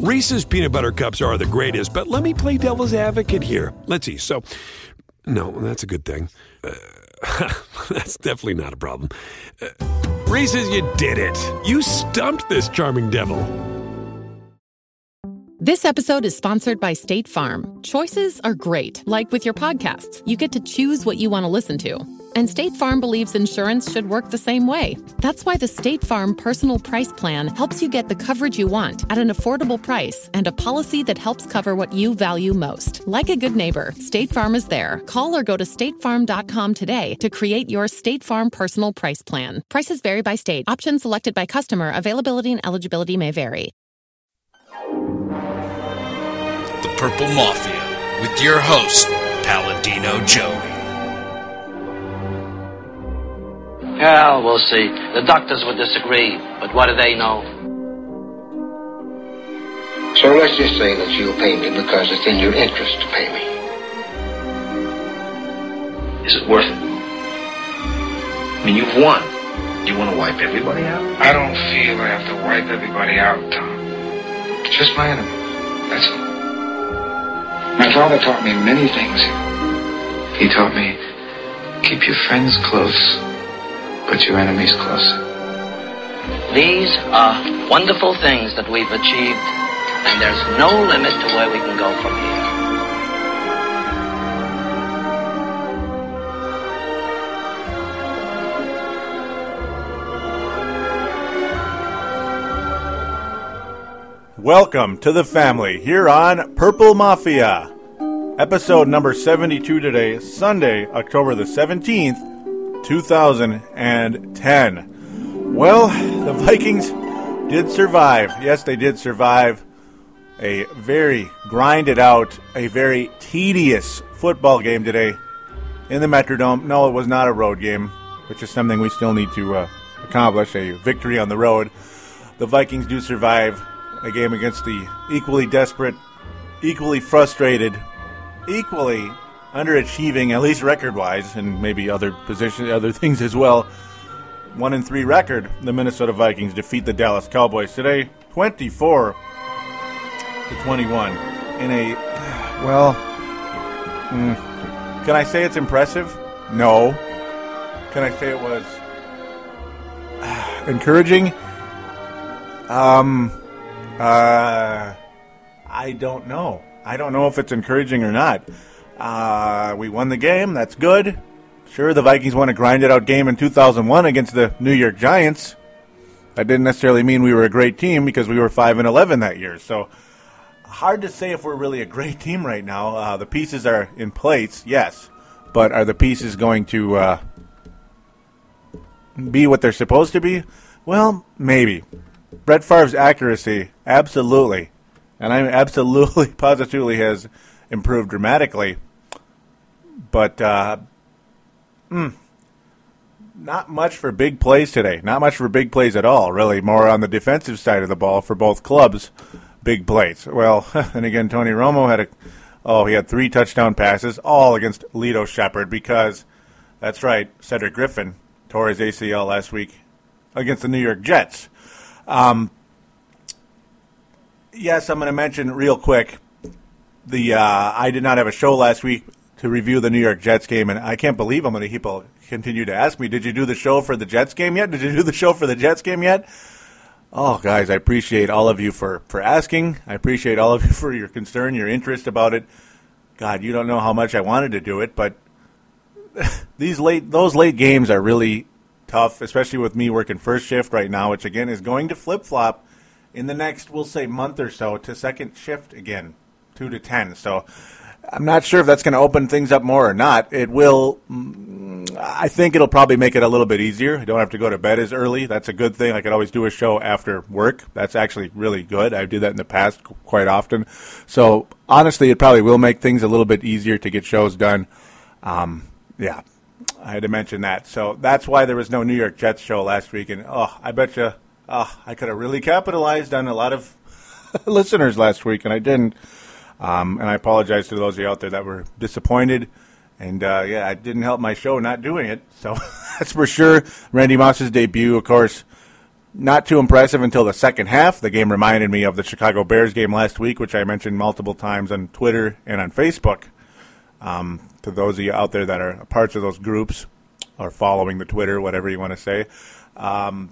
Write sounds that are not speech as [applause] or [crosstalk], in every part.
Reese's peanut butter cups are the greatest, but let me play devil's advocate here. Let's see. So, no, that's a good thing. Uh, [laughs] that's definitely not a problem. Uh, Reese's, you did it. You stumped this charming devil. This episode is sponsored by State Farm. Choices are great, like with your podcasts. You get to choose what you want to listen to. And State Farm believes insurance should work the same way. That's why the State Farm Personal Price Plan helps you get the coverage you want at an affordable price and a policy that helps cover what you value most. Like a good neighbor, State Farm is there. Call or go to statefarm.com today to create your State Farm Personal Price Plan. Prices vary by state. Options selected by customer. Availability and eligibility may vary. The Purple Mafia with your host, Paladino Joey. Well, we'll see. The doctors would disagree, but what do they know? So let's just say that you'll pay me because it's in your interest to pay me. Is it worth it? I mean, you've won. Do you want to wipe everybody out? I don't feel I have to wipe everybody out, Tom. Just my enemies. That's all. My father taught me many things. He taught me keep your friends close, but your enemies closer. These are wonderful things that we've achieved, and there's no limit to where we can go from here. Welcome to the family here on Purple Mafia. Episode number 72 today, Sunday, October the 17th, 2010. Well, the Vikings did survive. Yes, they did survive a very grinded out, a very tedious football game today in the Metrodome. No, it was not a road game, which is something we still need to uh, accomplish a victory on the road. The Vikings do survive a game against the equally desperate, equally frustrated, equally underachieving, at least record-wise, and maybe other position, other [laughs] things as well. One and three record. The Minnesota Vikings defeat the Dallas Cowboys today, twenty-four to twenty-one, in a [sighs] well. mm, can I say it's impressive? No. Can I say it was [sighs] encouraging? Um. Uh, I don't know. I don't know if it's encouraging or not. Uh, we won the game. That's good. Sure, the Vikings won a grinded out game in 2001 against the New York Giants. That didn't necessarily mean we were a great team because we were 5 and 11 that year. So, hard to say if we're really a great [laughs] team right now. Uh, the pieces are in place, yes. But are the pieces going to uh, be what they're supposed to be? Well, maybe. Brett Favre's accuracy, absolutely, and I'm [laughs] absolutely positively has improved dramatically. But uh, mm, not much for big plays today. Not much for big plays at all. Really, more on the defensive side of the ball for both clubs. Big plays. Well, [laughs] and again, Tony Romo had a oh he had three touchdown passes, all against Lito Sheppard because that's right, Cedric Griffin tore his ACL last week against the New York Jets. Um, yes, I'm going to mention real quick. The uh, I did not have a show last week to review the New York Jets game, and I can't believe going to people continue to ask me, "Did you do the show for the Jets game yet? Did you do the show for the Jets game yet?" Oh, guys, I appreciate all of you for for asking. I appreciate all of you [laughs] for your concern, your interest about it. God, you don't know how much I wanted to do it, but [laughs] these late those late games are really tough, especially with me working first shift right now, which again is going to flip flop in the next, we'll say, month or so to second shift again, two to ten. So I'm not sure if that's going to open things up more or not. It will. mm, I think it'll probably make it a little bit easier. I don't have to go to bed as early. That's a good thing. I could always do a show after work. That's actually really good. I did that in the past quite often. So honestly, it probably will make things a little bit easier to get shows done. Um, yeah, I had to mention that. So that's why there was no New York Jets show last week. And oh, I bet you, oh, I could have really capitalized on a lot of [laughs] listeners last week, and I didn't. Um, and I apologize to those of you out there that were disappointed. And uh, yeah, it didn't help my show not doing it. [laughs] So that's for sure. Randy Moss's debut, of course, not too impressive until the second half. The game reminded me of the Chicago Bears game last week, which I mentioned multiple times on Twitter and on Facebook. Um, to those of you out there that are parts of those groups or following the Twitter, whatever you want to say. Um,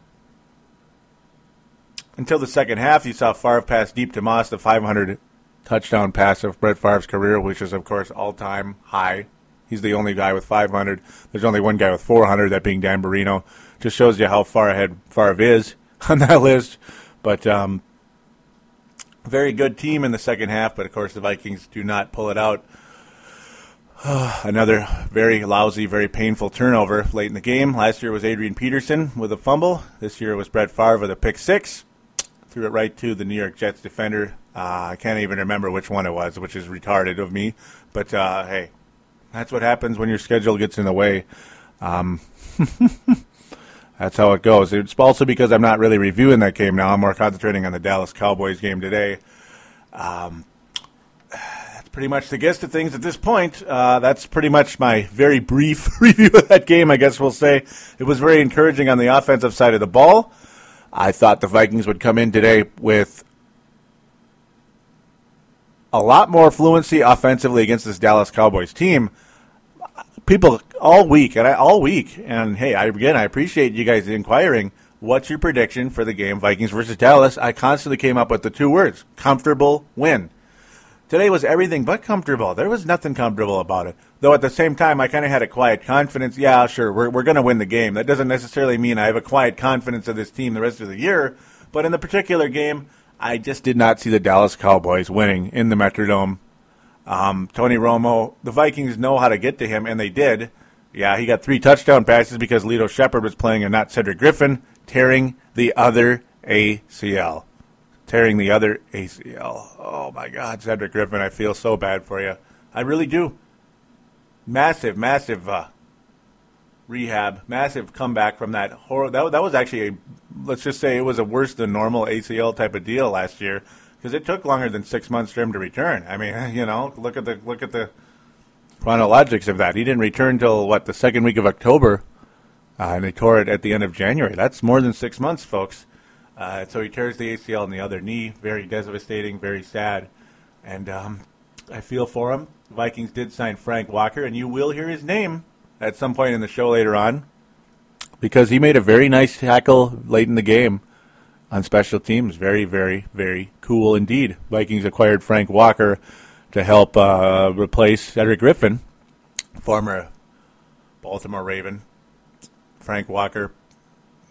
until the second half, you saw Favre pass deep to Moss, the 500 touchdown pass of Brett Favre's career, which is, of course, all time high. He's the only guy with 500. There's only one guy with 400, that being Dan Marino. Just shows you how far ahead Favre is [laughs] on that list. But um, very good team in the second half, but of course the Vikings do not pull it out. [sighs] Another very lousy, very painful turnover late in the game. Last year was Adrian Peterson with a fumble. This year was Brett Favre with a pick six. Threw it right to the New York Jets defender. Uh, I can't even remember which one it was, which is retarded of me. But uh, hey, that's what happens when your schedule gets in the way. Um, [laughs] that's how it goes. It's also because I'm not really reviewing that game now. I'm more concentrating on the Dallas Cowboys game today. Um, that's pretty much the gist of things at this point. Uh, that's pretty much my very brief [laughs] review of that game, I guess we'll say. It was very encouraging on the offensive side of the ball. I thought the Vikings would come in today with a lot more fluency offensively against this Dallas Cowboys team. People all week and I, all week, and hey, I, again, I appreciate you guys inquiring. What's your prediction for the game Vikings versus Dallas? I constantly came up with the two words: comfortable win. Today was everything but comfortable. There was nothing comfortable about it. Though at the same time, I kind of had a quiet confidence. Yeah, sure, we're, we're going to win the game. That doesn't necessarily mean I have a quiet confidence of this team the rest of the year. But in the particular game, I just did not see the Dallas Cowboys winning in the Metrodome. Um, Tony Romo, the Vikings know how to get to him, and they did. Yeah, he got three touchdown passes because Lito Sheppard was playing and not Cedric Griffin, tearing the other ACL. Tearing the other ACL. Oh my God, Cedric Griffin, I feel so bad for you. I really do. Massive, massive uh, rehab, massive comeback from that horror. That, that was actually a, let's just say it was a worse than normal ACL type of deal last year because it took longer than six months for him to return. I mean, [laughs] you know, look at the look at the chronologics of that. He didn't return till what the second week of October, uh, and he tore it at the end of January. That's more than six months, folks. Uh, so he tears the ACL in the other knee. Very devastating, very sad, and um, I feel for him. Vikings did sign Frank Walker, and you will hear his name at some point in the show later on because he made a very nice tackle late in the game on special teams. Very, very, very cool indeed. Vikings acquired Frank Walker to help uh, replace Cedric Griffin, former Baltimore Raven. Frank Walker.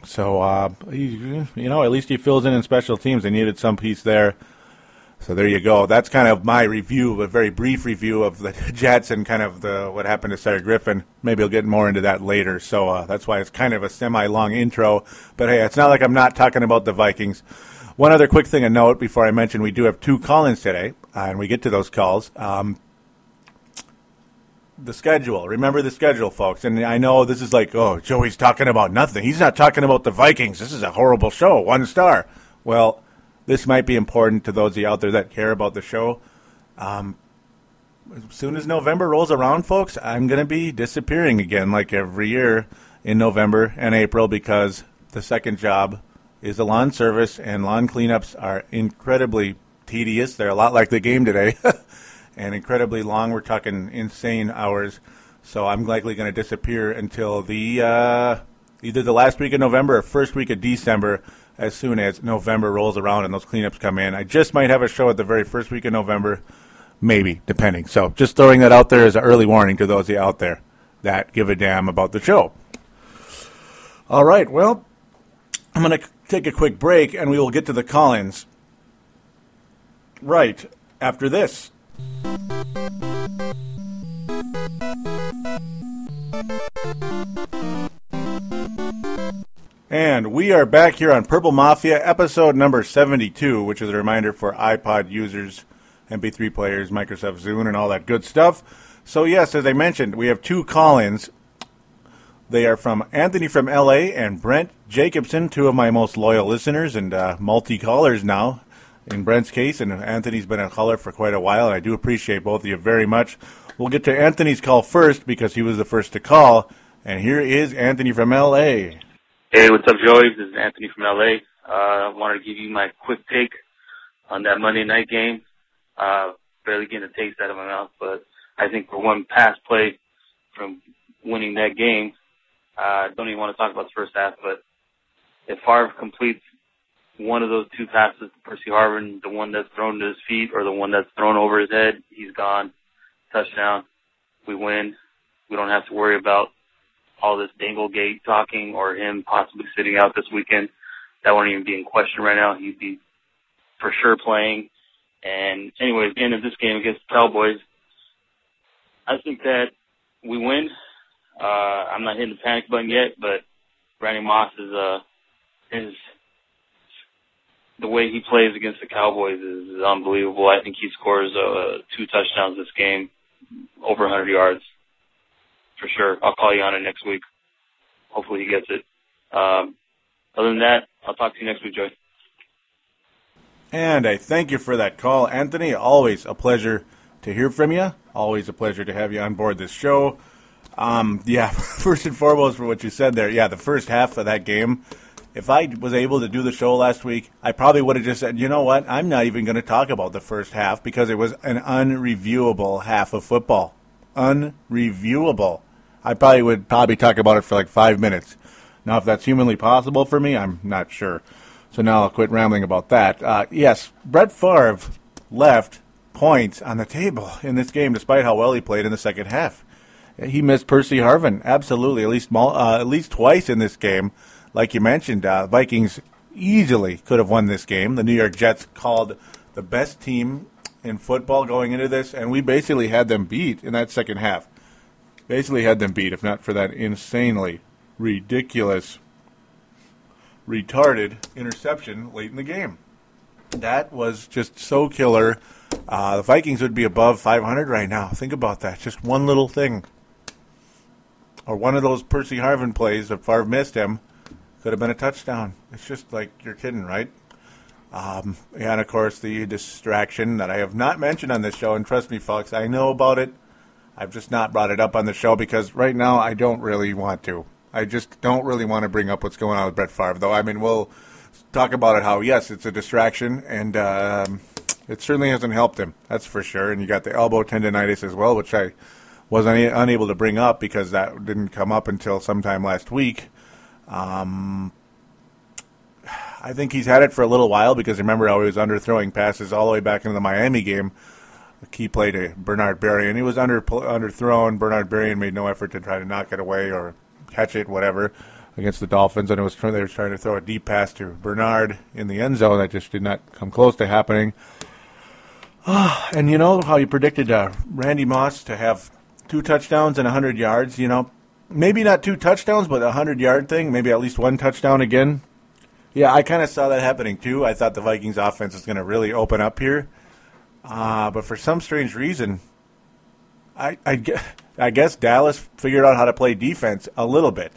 So, uh, you know, at least he fills in in special teams. They needed some piece there. So there you go. That's kind of my review, a very brief review of the [laughs] Jets and kind of the what happened to Cedric Griffin. Maybe I'll get more into that later. So uh, that's why it's kind of a semi-long intro. But hey, it's not like I'm not talking about the Vikings. One other quick thing to note before I mention we do have two call-ins today, uh, and we get to those calls. Um, the schedule. Remember the schedule, folks. And I know this is like, oh, Joey's talking about nothing. He's not talking about the Vikings. This is a horrible show. One star. Well this might be important to those of you out there that care about the show. Um, as soon as November rolls around, folks, I'm going to be disappearing again, like every year in November and April, because the second job is the lawn service, and lawn cleanups are incredibly tedious. They're a lot like the game today, [laughs] and incredibly long. We're talking insane hours. So I'm likely going to disappear until the uh, either the last week of November or first week of December as soon as November rolls around and those cleanups come in. I just might have a show at the very first week of November, maybe, depending. So just throwing that out there as an early warning to those out there that give a damn about the show. All right, well, I'm going to take a quick break and we will get to the call-ins right after this. And we are back here on Purple Mafia, episode number 72, which is a reminder for iPod users, MP3 players, Microsoft Zune, and all that good stuff. So, yes, as I mentioned, we have two call ins. They are from Anthony from LA and Brent Jacobson, two of my most loyal listeners and uh, multi callers now in Brent's case. And Anthony's been a caller for quite a while, and I do appreciate both of you very much. We'll get to Anthony's call first because he was the first to call. And here is Anthony from LA. Hey, what's up, Joey? This is Anthony from LA. Uh, I wanted to give you my quick take on that Monday night game. Uh, barely getting a taste out of my mouth, but I think for one pass play from winning that game, uh, don't even want to talk about the first half, but if Favre completes one of those two passes to Percy Harvin, the one that's thrown to his feet or the one that's thrown over his head, he's gone. Touchdown. We win. We don't have to worry about all this Dinglegate talking or him possibly sitting out this weekend. That won't even be in question right now. He'd be for sure playing. And anyways, the end of this game against the Cowboys, I think that we win. Uh, I'm not hitting the panic button yet, but Randy Moss is, uh, is, the way he plays against the Cowboys is, unbelievable. I think he scores, uh, two touchdowns this game, over 100 yards for sure. I'll call you on it next week. Hopefully he gets it. Um, other than that, I'll talk to you next week, Joey. And I thank you for that call, Anthony. Always a pleasure to hear from you. Always a pleasure to have you on board this show. Um, yeah, [laughs] first and foremost for what you said there. Yeah, the first half of that game. If I was able to do the show last week, I probably would have just said, you know what? I'm not even going to talk about the first half because it was an unreviewable half of football. Unreviewable. I probably would probably talk about it for like five minutes. Now, if that's humanly possible for me, I'm not sure. So now I'll quit rambling about that. Uh, yes, Brett Favre left points on the table in this game, despite how well he played in the second half. He missed Percy Harvin absolutely, at least uh, at least twice in this game. Like you mentioned, uh, Vikings easily could have won this game. The New York Jets called the best team in football going into this, and we basically had them beat in that second half basically had them beat, if not for that insanely ridiculous, retarded interception late in the game. That was just so killer. Uh, the Vikings would be above 500 right now. Think about that. Just one little thing. Or one of those Percy Harvin plays if Favre missed him could have been a touchdown. It's just like you're kidding, right? Um, and of course, the distraction that I have not mentioned on this show, and trust me, folks, I know about it. I've just not brought it up on the show because right now I don't really want to. I just don't really want to bring up what's going on with Brett Favre, though. I mean, we'll talk about it how, yes, it's a distraction, and um, it certainly hasn't helped him, that's for sure. And you got the elbow tendonitis as well, which I was un- unable to bring up because that didn't come up until sometime last week. Um, I think he's had it for a little while because remember how he was underthrowing passes all the way back into the Miami game a key play to Bernard Berrian. He was under underthrown. Bernard Berrian made no effort to try to knock it away or catch it, whatever, against the Dolphins. And it was they were trying to throw a deep pass to Bernard in the end zone that just did not come close to happening. [sighs] and you know how you predicted uh, Randy Moss to have two touchdowns and 100 yards. You know, maybe not two touchdowns, but a 100 yard thing. Maybe at least one touchdown again. Yeah, I kind of saw that happening too. I thought the Vikings offense was going to really open up here. Uh, but for some strange reason, I, I, [laughs] I, guess Dallas figured out how to play defense a little bit.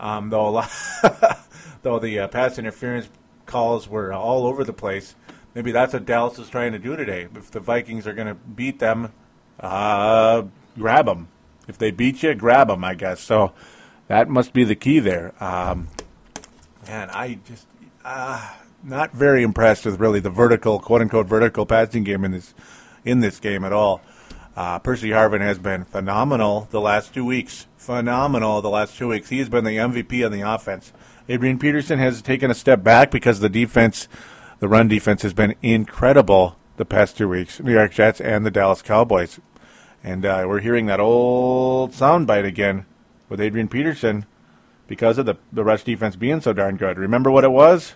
Um, though, lot, [laughs] though the uh, pass interference calls were all over the place. Maybe that's what Dallas is trying to do today. If the Vikings are going to beat them, uh, grab them. If they beat you, grab them. I guess so. That must be the key there. Um, man, I just. Uh, not very impressed with really the vertical, quote unquote, vertical passing game in this in this game at all. Uh, Percy Harvin has been phenomenal the last two weeks. Phenomenal the last two weeks. He has been the MVP on the offense. Adrian Peterson has taken a step back because the defense, the run defense, has been incredible the past two weeks. New York Jets and the Dallas Cowboys, and uh, we're hearing that old soundbite again with Adrian Peterson because of the the rush defense being so darn good. Remember what it was?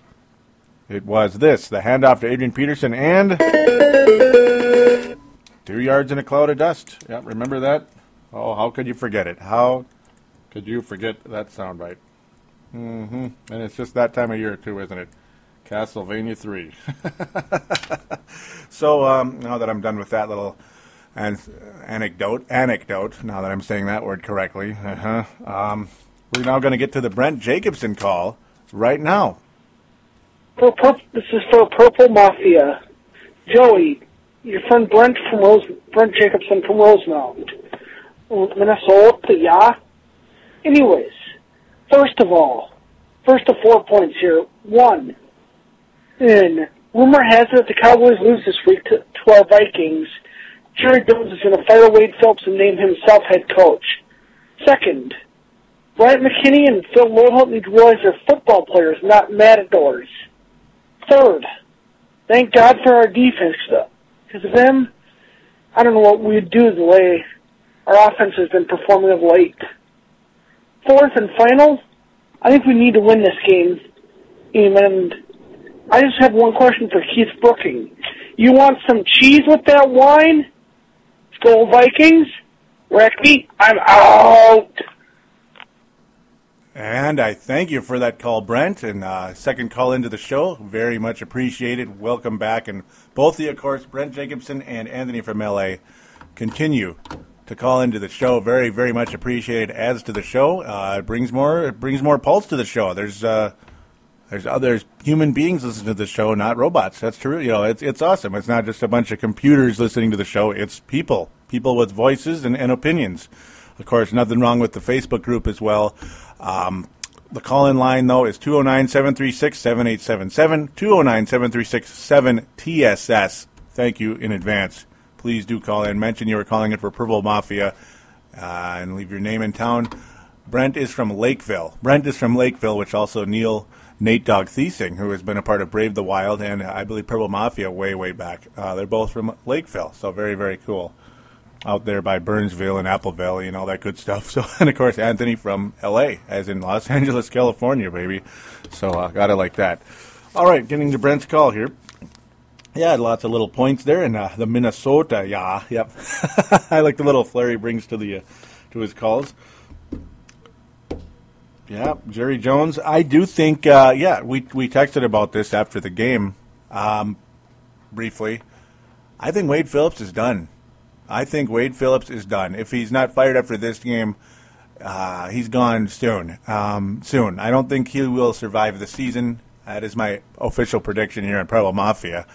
It was this the handoff to Adrian Peterson and two yards in a cloud of dust. Yeah, remember that? Oh, how could you forget it? How could you forget that soundbite? Mm-hmm. And it's just that time of year too, isn't it? Castlevania three. [laughs] so um, now that I'm done with that little an- anecdote, anecdote. Now that I'm saying that word correctly, uh-huh. um, we're now going to get to the Brent Jacobson call right now for pur- this is for Purple Mafia. Joey, your friend Brent from Rose, Brent Jacobson from Rosemount, Minnesota. Yeah. Anyways, first of all, First of four points here. One, and rumor has it that the Cowboys lose this week to, to our Vikings. Jerry Jones is going to fire Wade Phillips and name himself head coach. Second, Bryant McKinnie and Phil Loadholt need to realize they're football players, not matadors. Third, thank God for our defense, though. because of them, I don't know what we'd do the way our offense has been performing of late. Fourth and final, I think we need to win this game. And I just have one question for Keith Brooking. You want some cheese with that wine? Go Vikings. Wreck me. I'm out. And I thank you for that call, Brent, and uh, second call into the show. Very much appreciated. Welcome back. And both of you, of course, Brent Jacobson and Anthony from LA, continue to call into the show. Very, very much appreciated. Adds to the show. Uh, it brings more. It brings more pulse to the show. There's uh, there's others human beings listening to the show, not robots. That's true. You know, it's it's awesome. It's not just a bunch of computers listening to the show. It's people, people with voices and, and opinions. Of course, nothing wrong with the Facebook group as well. Um, the call in line, though, is 209 736 7877, 209 736 7TSS. Thank you in advance. Please do call in. Mention you were calling it for Purple Mafia uh, and leave your name and town. Brent is from Lakeville. Brent is from Lakeville, which also Neil Nate Dog Thiesing, who has been a part of Brave the Wild and I believe Purple Mafia way, way back. Uh, they're both from Lakeville, so very, very cool out there by Burnsville and Apple Valley and all that good stuff. [laughs] So, and of course, Anthony from L.A., as in Los Angeles, California, baby. So, uh, got it like that. All right, getting to Brent's call here. Yeah, lots of little points there, and uh, the Minnesota, yeah, yep. [laughs] I like the little flair he brings to the uh, to his calls. Yeah, Jerry Jones. I do think. Uh, yeah, we we texted about this after the game, um, briefly. I think Wade Phillips is done. I think Wade Phillips is done. If he's not fired after this game, uh, he's gone soon. Um, soon. I don't think he will survive the season. That is my official prediction here on Purple Mafia.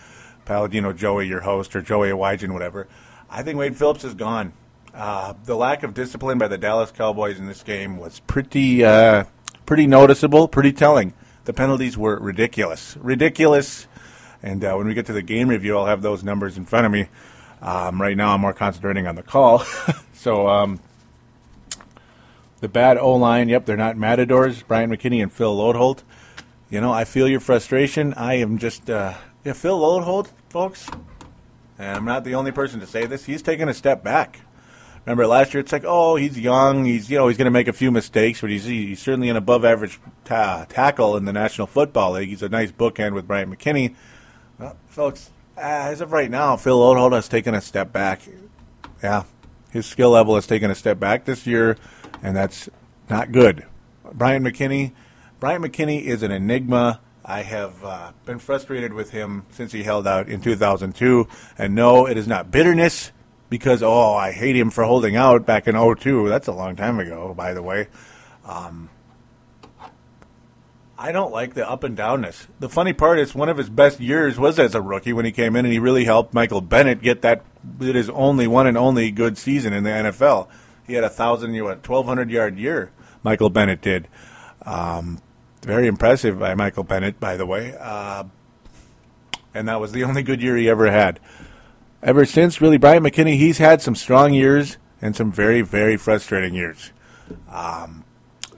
Paladino Joey, your host, or Joey Wygen, whatever. I think Wade Phillips is gone. Uh, the lack of discipline by the Dallas Cowboys in this game was pretty, uh, pretty noticeable, pretty telling. The penalties were ridiculous, ridiculous. And uh, when we get to the game review, I'll have those numbers in front of me. Um, right now, I'm more concentrating on the call. [laughs] so, um, the bad O line, yep, they're not matadors. Brian McKinnie and Phil Loadholt. You know, I feel your frustration. I am just, uh, yeah, Phil Loadholt, folks. And I'm not the only person to say this. He's taken a step back. Remember last year, it's like, oh, he's young. He's, you know, he's going to make a few mistakes, but he's, he's certainly an above-average ta- tackle in the National Football League. He's a nice bookend with Brian McKinnie. Well, folks, uh, as of right now, Phil Loadholt has taken a step back. Yeah, his skill level has taken a step back this year, and that's not good. Brian McKinnie, Bryant McKinnie is an enigma. I have uh, been frustrated with him since he held out in 2002. And no, it is not bitterness because, oh, I hate him for holding out back in 02. That's a long time ago, by the way. Um, I don't like the up and downness. The funny part is one of his best years was as a rookie when he came in and he really helped Michael Bennett get that it is only one and only good season in the NFL. He had a thousand, you know, twelve hundred yard year. Michael Bennett did. Um, very impressive by Michael Bennett, by the way. Uh, and that was the only good year he ever had. Ever since, really, Brian McKinnie, he's had some strong years and some very, very frustrating years. Um,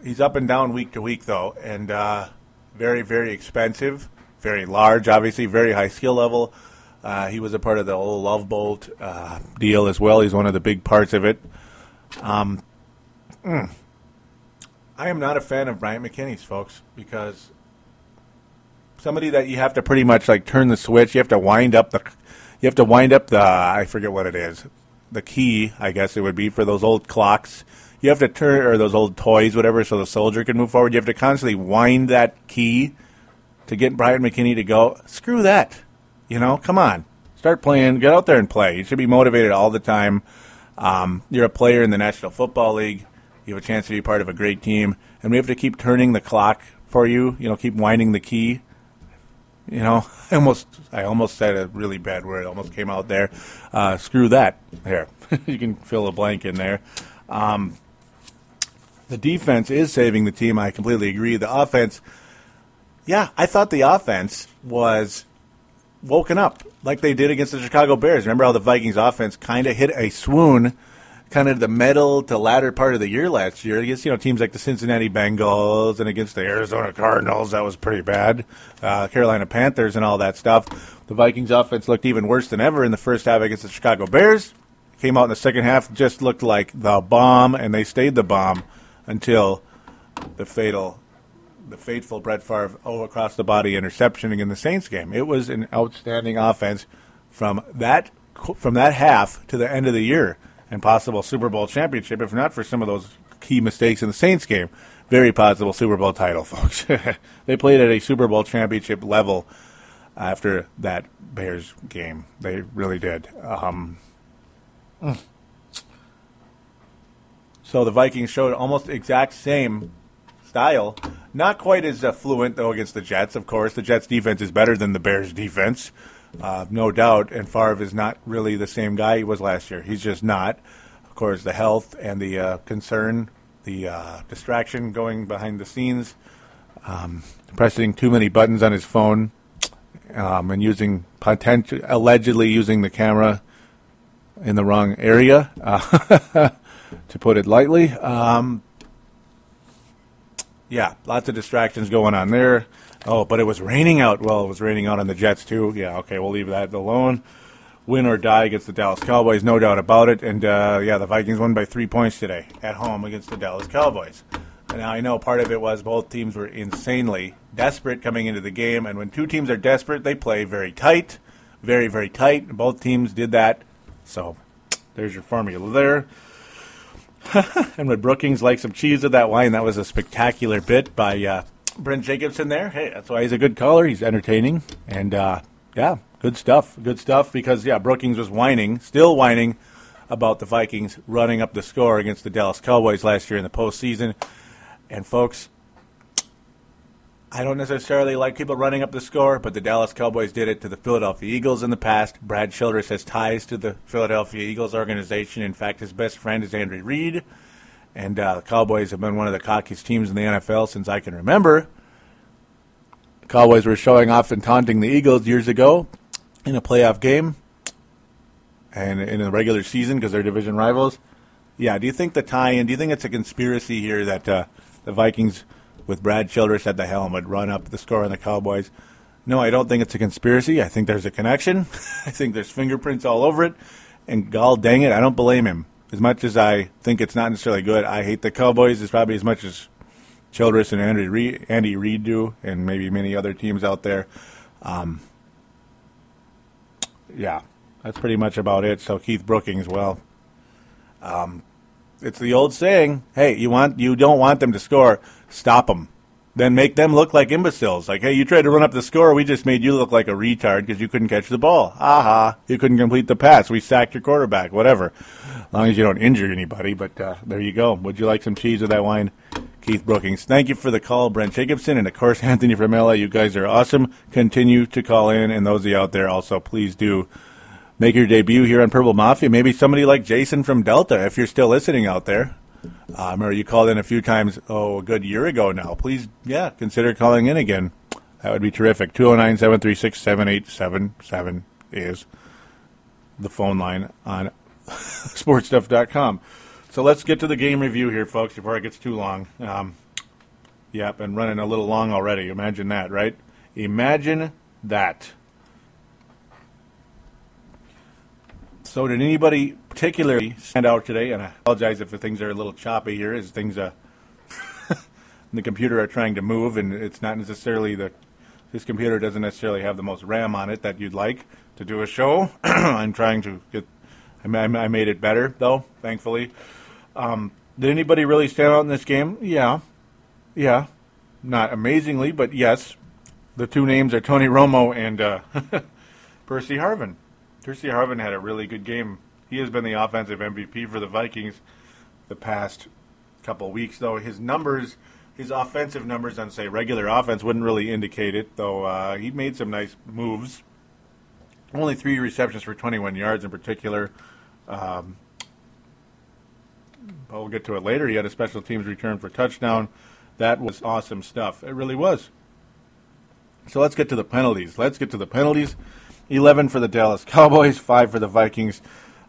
he's up and down week to week though, and uh, very very expensive, very large, obviously very high skill level. Uh, he was a part of the old Love Boat uh, deal as well. He's one of the big parts of it. Um, mm, I am not a fan of Brian McKinnie's, folks, because somebody that you have to pretty much like turn the switch. You have to wind up the, you have to wind up the. I forget what it is. The key, I guess it would be for those old clocks you have to turn or those old toys, whatever, so the soldier can move forward. You have to constantly wind that key to get Bryant McKinnie to go. Screw that. You know, come on, start playing. Get out there and play. You should be motivated all the time. Um, you're a player in the National Football League. You have a chance to be part of a great team, and we have to keep turning the clock for you. You know, keep winding the key. You know, [laughs] I almost I almost said a really bad word. Almost came out there. Uh, screw that. There, [laughs] you can fill a blank in there. Um, the defense is saving the team. I completely agree. The offense, yeah, I thought the offense was woken up like they did against the Chicago Bears. Remember how the Vikings offense kind of hit a swoon kind of the middle to latter part of the year last year against you know teams like the Cincinnati Bengals and against the Arizona Cardinals. That was pretty bad. Uh, Carolina Panthers and all that stuff. The Vikings offense looked even worse than ever in the first half against the Chicago Bears. Came out in the second half, just looked like the bomb, and they stayed the bomb until the fatal, the fateful Brett Favre oh across the body interception in the Saints game. It was an outstanding offense from that from that half to the end of the year and possible Super Bowl championship, if not for some of those key mistakes in the Saints game. Very possible Super Bowl title, [laughs] folks. they played at a Super Bowl championship level after that Bears game. They really did. Um, so the Vikings showed almost exact same style. Not quite as uh, fluent, though, against the Jets, of course. The Jets' defense is better than the Bears' defense. Uh, no doubt. And Favre is not really the same guy he was last year. He's just not. Of course, the health and the uh, concern, the uh, distraction going behind the scenes, um, pressing too many buttons on his phone, um, and using potential, allegedly using the camera in the wrong area, uh, [laughs] to put it lightly. Um, yeah, lots of distractions going on there. Oh, but it was raining out. Well, it was raining out on the Jets too. Yeah, okay, we'll leave that alone. Win or die against the Dallas Cowboys, no doubt about it. And uh, yeah, the Vikings won by three points today at home against the Dallas Cowboys. And I know part of it was both teams were insanely desperate coming into the game, and when two teams are desperate, they play very tight, very very tight. Both teams did that. So there's your formula there. [laughs] and would Brookings like some cheese of that wine? That was a spectacular bit by uh, Brent Jacobson there. Hey, that's why he's a good caller. He's entertaining. And, uh, yeah, good stuff. Good stuff because, yeah, Brookings was whining, still whining about the Vikings running up the score against the Dallas Cowboys last year in the postseason. And, folks, I don't necessarily like people running up the score, but the Dallas Cowboys did it to the Philadelphia Eagles in the past. Brad Childress has ties to the Philadelphia Eagles organization. In fact, his best friend is Andrew Reid. And uh, the Cowboys have been one of the cockiest teams in the NFL since I can remember. The Cowboys were showing off and taunting the Eagles years ago in a playoff game and in a regular season because they're division rivals. Yeah, do you think the tie-in? Do you think it's a conspiracy here that uh, the Vikings, with Brad Childress at the helm, would run up the score on the Cowboys? No, I don't think it's a conspiracy. I think there's a connection. [laughs] I think there's fingerprints all over it. And gall dang it, I don't blame him as much as I think it's not necessarily good, I hate the Cowboys as probably as much as Childress and Andy Reid, Andy Reid do, and maybe many other teams out there. Um, yeah, that's pretty much about it. So Keith Brookings, well, um, it's the old saying: Hey, you want you don't want them to score, stop them then make them look like imbeciles. Like, hey, you tried to run up the score, we just made you look like a retard because you couldn't catch the ball. Aha, you couldn't complete the pass. We sacked your quarterback. Whatever, as long as you don't injure anybody. But uh, there you go. Would you like some cheese with that wine, Keith Brookings? Thank you for the call, Brent Jacobson, and of course [laughs] Anthony from LA. You guys are awesome. Continue to call in, and those of you out there also, please do. Make your debut here on Purple Mafia. Maybe somebody like Jason from Delta, if you're still listening out there. Uh, remember you called in a few times, oh, a good year ago now. Please, yeah, consider calling in again. That would be terrific. 209 736 7877 is the phone line on [laughs] sportstuff.com. So let's get to the game review here, folks, before it gets too long. Um, yep, and running a little long already. Imagine that, right? Imagine that. So, did anybody particularly stand out today? And I apologize if the things are a little choppy here, as things uh, [laughs] the computer are trying to move, and it's not necessarily the this computer doesn't necessarily have the most RAM on it that you'd like to do a show. [clears throat] I'm trying to get. I made it better though, thankfully. Um, did anybody really stand out in this game? Yeah, yeah, not amazingly, but yes. The two names are Tony Romo and uh, [laughs] Percy Harvin. Percy Harvin had a really good game. He has been the offensive MVP for the Vikings the past couple weeks, though his numbers, his offensive numbers on say regular offense wouldn't really indicate it. Though uh, he made some nice moves. Only three receptions for 21 yards in particular. Um, We'll get to it later. He had a special teams return for touchdown. That was awesome stuff. It really was. So let's get to the penalties. Let's get to the penalties. 11 for the Dallas Cowboys, 5 for the Vikings.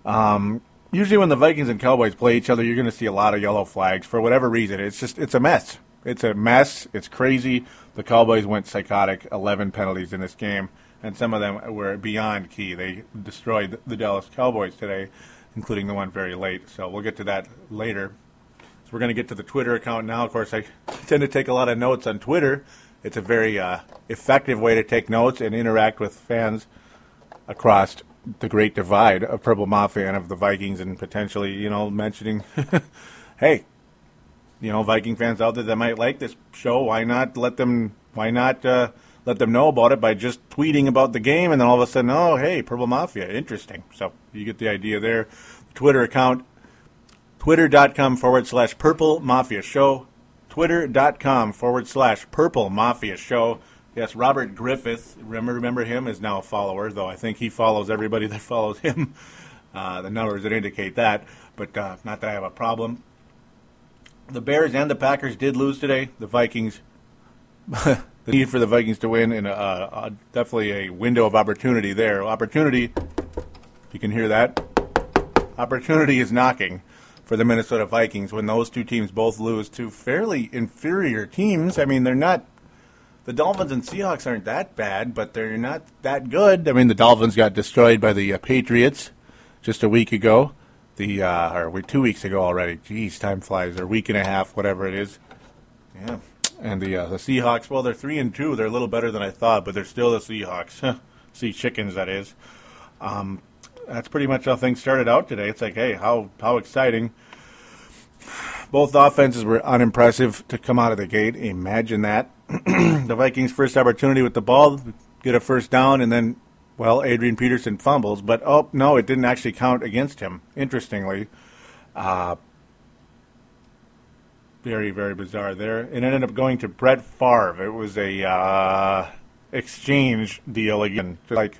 Um, usually when the Vikings and Cowboys play each other, you're going to see a lot of yellow flags for whatever reason. It's just it's a mess. It's a mess. It's crazy. The Cowboys went psychotic. 11 penalties in this game, and some of them were beyond key. They destroyed the Dallas Cowboys today, including the one very late. So we'll get to that later. So we're going to get to the Twitter account now. Of course, I [laughs] tend to take a lot of notes on Twitter. It's a very uh, effective way to take notes and interact with fans across the great divide of Purple Mafia and of the Vikings, and potentially, you know, mentioning, [laughs] hey, you know, Viking fans out there that might like this show, why not let them? Why not uh, let them know about it by just tweeting about the game, and then all of a sudden, oh, hey, Purple Mafia, interesting. So you get the idea there. Twitter account, twitter.com forward slash Purple Mafia Show, twitter.com forward slash Purple Mafia Show. Yes, Robert Griffith, remember, remember him, is now a follower, though I think he follows everybody [laughs] that follows him. Uh, the numbers that indicate that, but uh, not that I have a problem. The Bears and the Packers did lose today. The Vikings, [laughs] the need for the Vikings to win, and uh, definitely a window of opportunity there. Opportunity, if you can hear that, opportunity is knocking for the Minnesota Vikings when those two teams both lose to fairly inferior teams. I mean, they're not the Dolphins and Seahawks aren't that bad, but they're not that good. I mean, the Dolphins got destroyed by the uh, Patriots just a week ago. The uh, or two weeks ago already. Jeez, time flies. Or week and a half, whatever it is. Yeah. And the uh, the Seahawks, well, they're three and two. They're a little better than I thought, but they're still the Seahawks. [laughs] sea chickens, that is. Um, that's pretty much how things started out today. It's like, hey, how how exciting! Both offenses were unimpressive to come out of the gate. Imagine that. [clears throat] the Vikings' first opportunity with the ball, get a first down, and then well, Adrian Peterson fumbles, but oh no, it didn't actually count against him. Interestingly, uh, very very bizarre there. It ended up going to Brett Favre. It was a uh, exchange deal again, like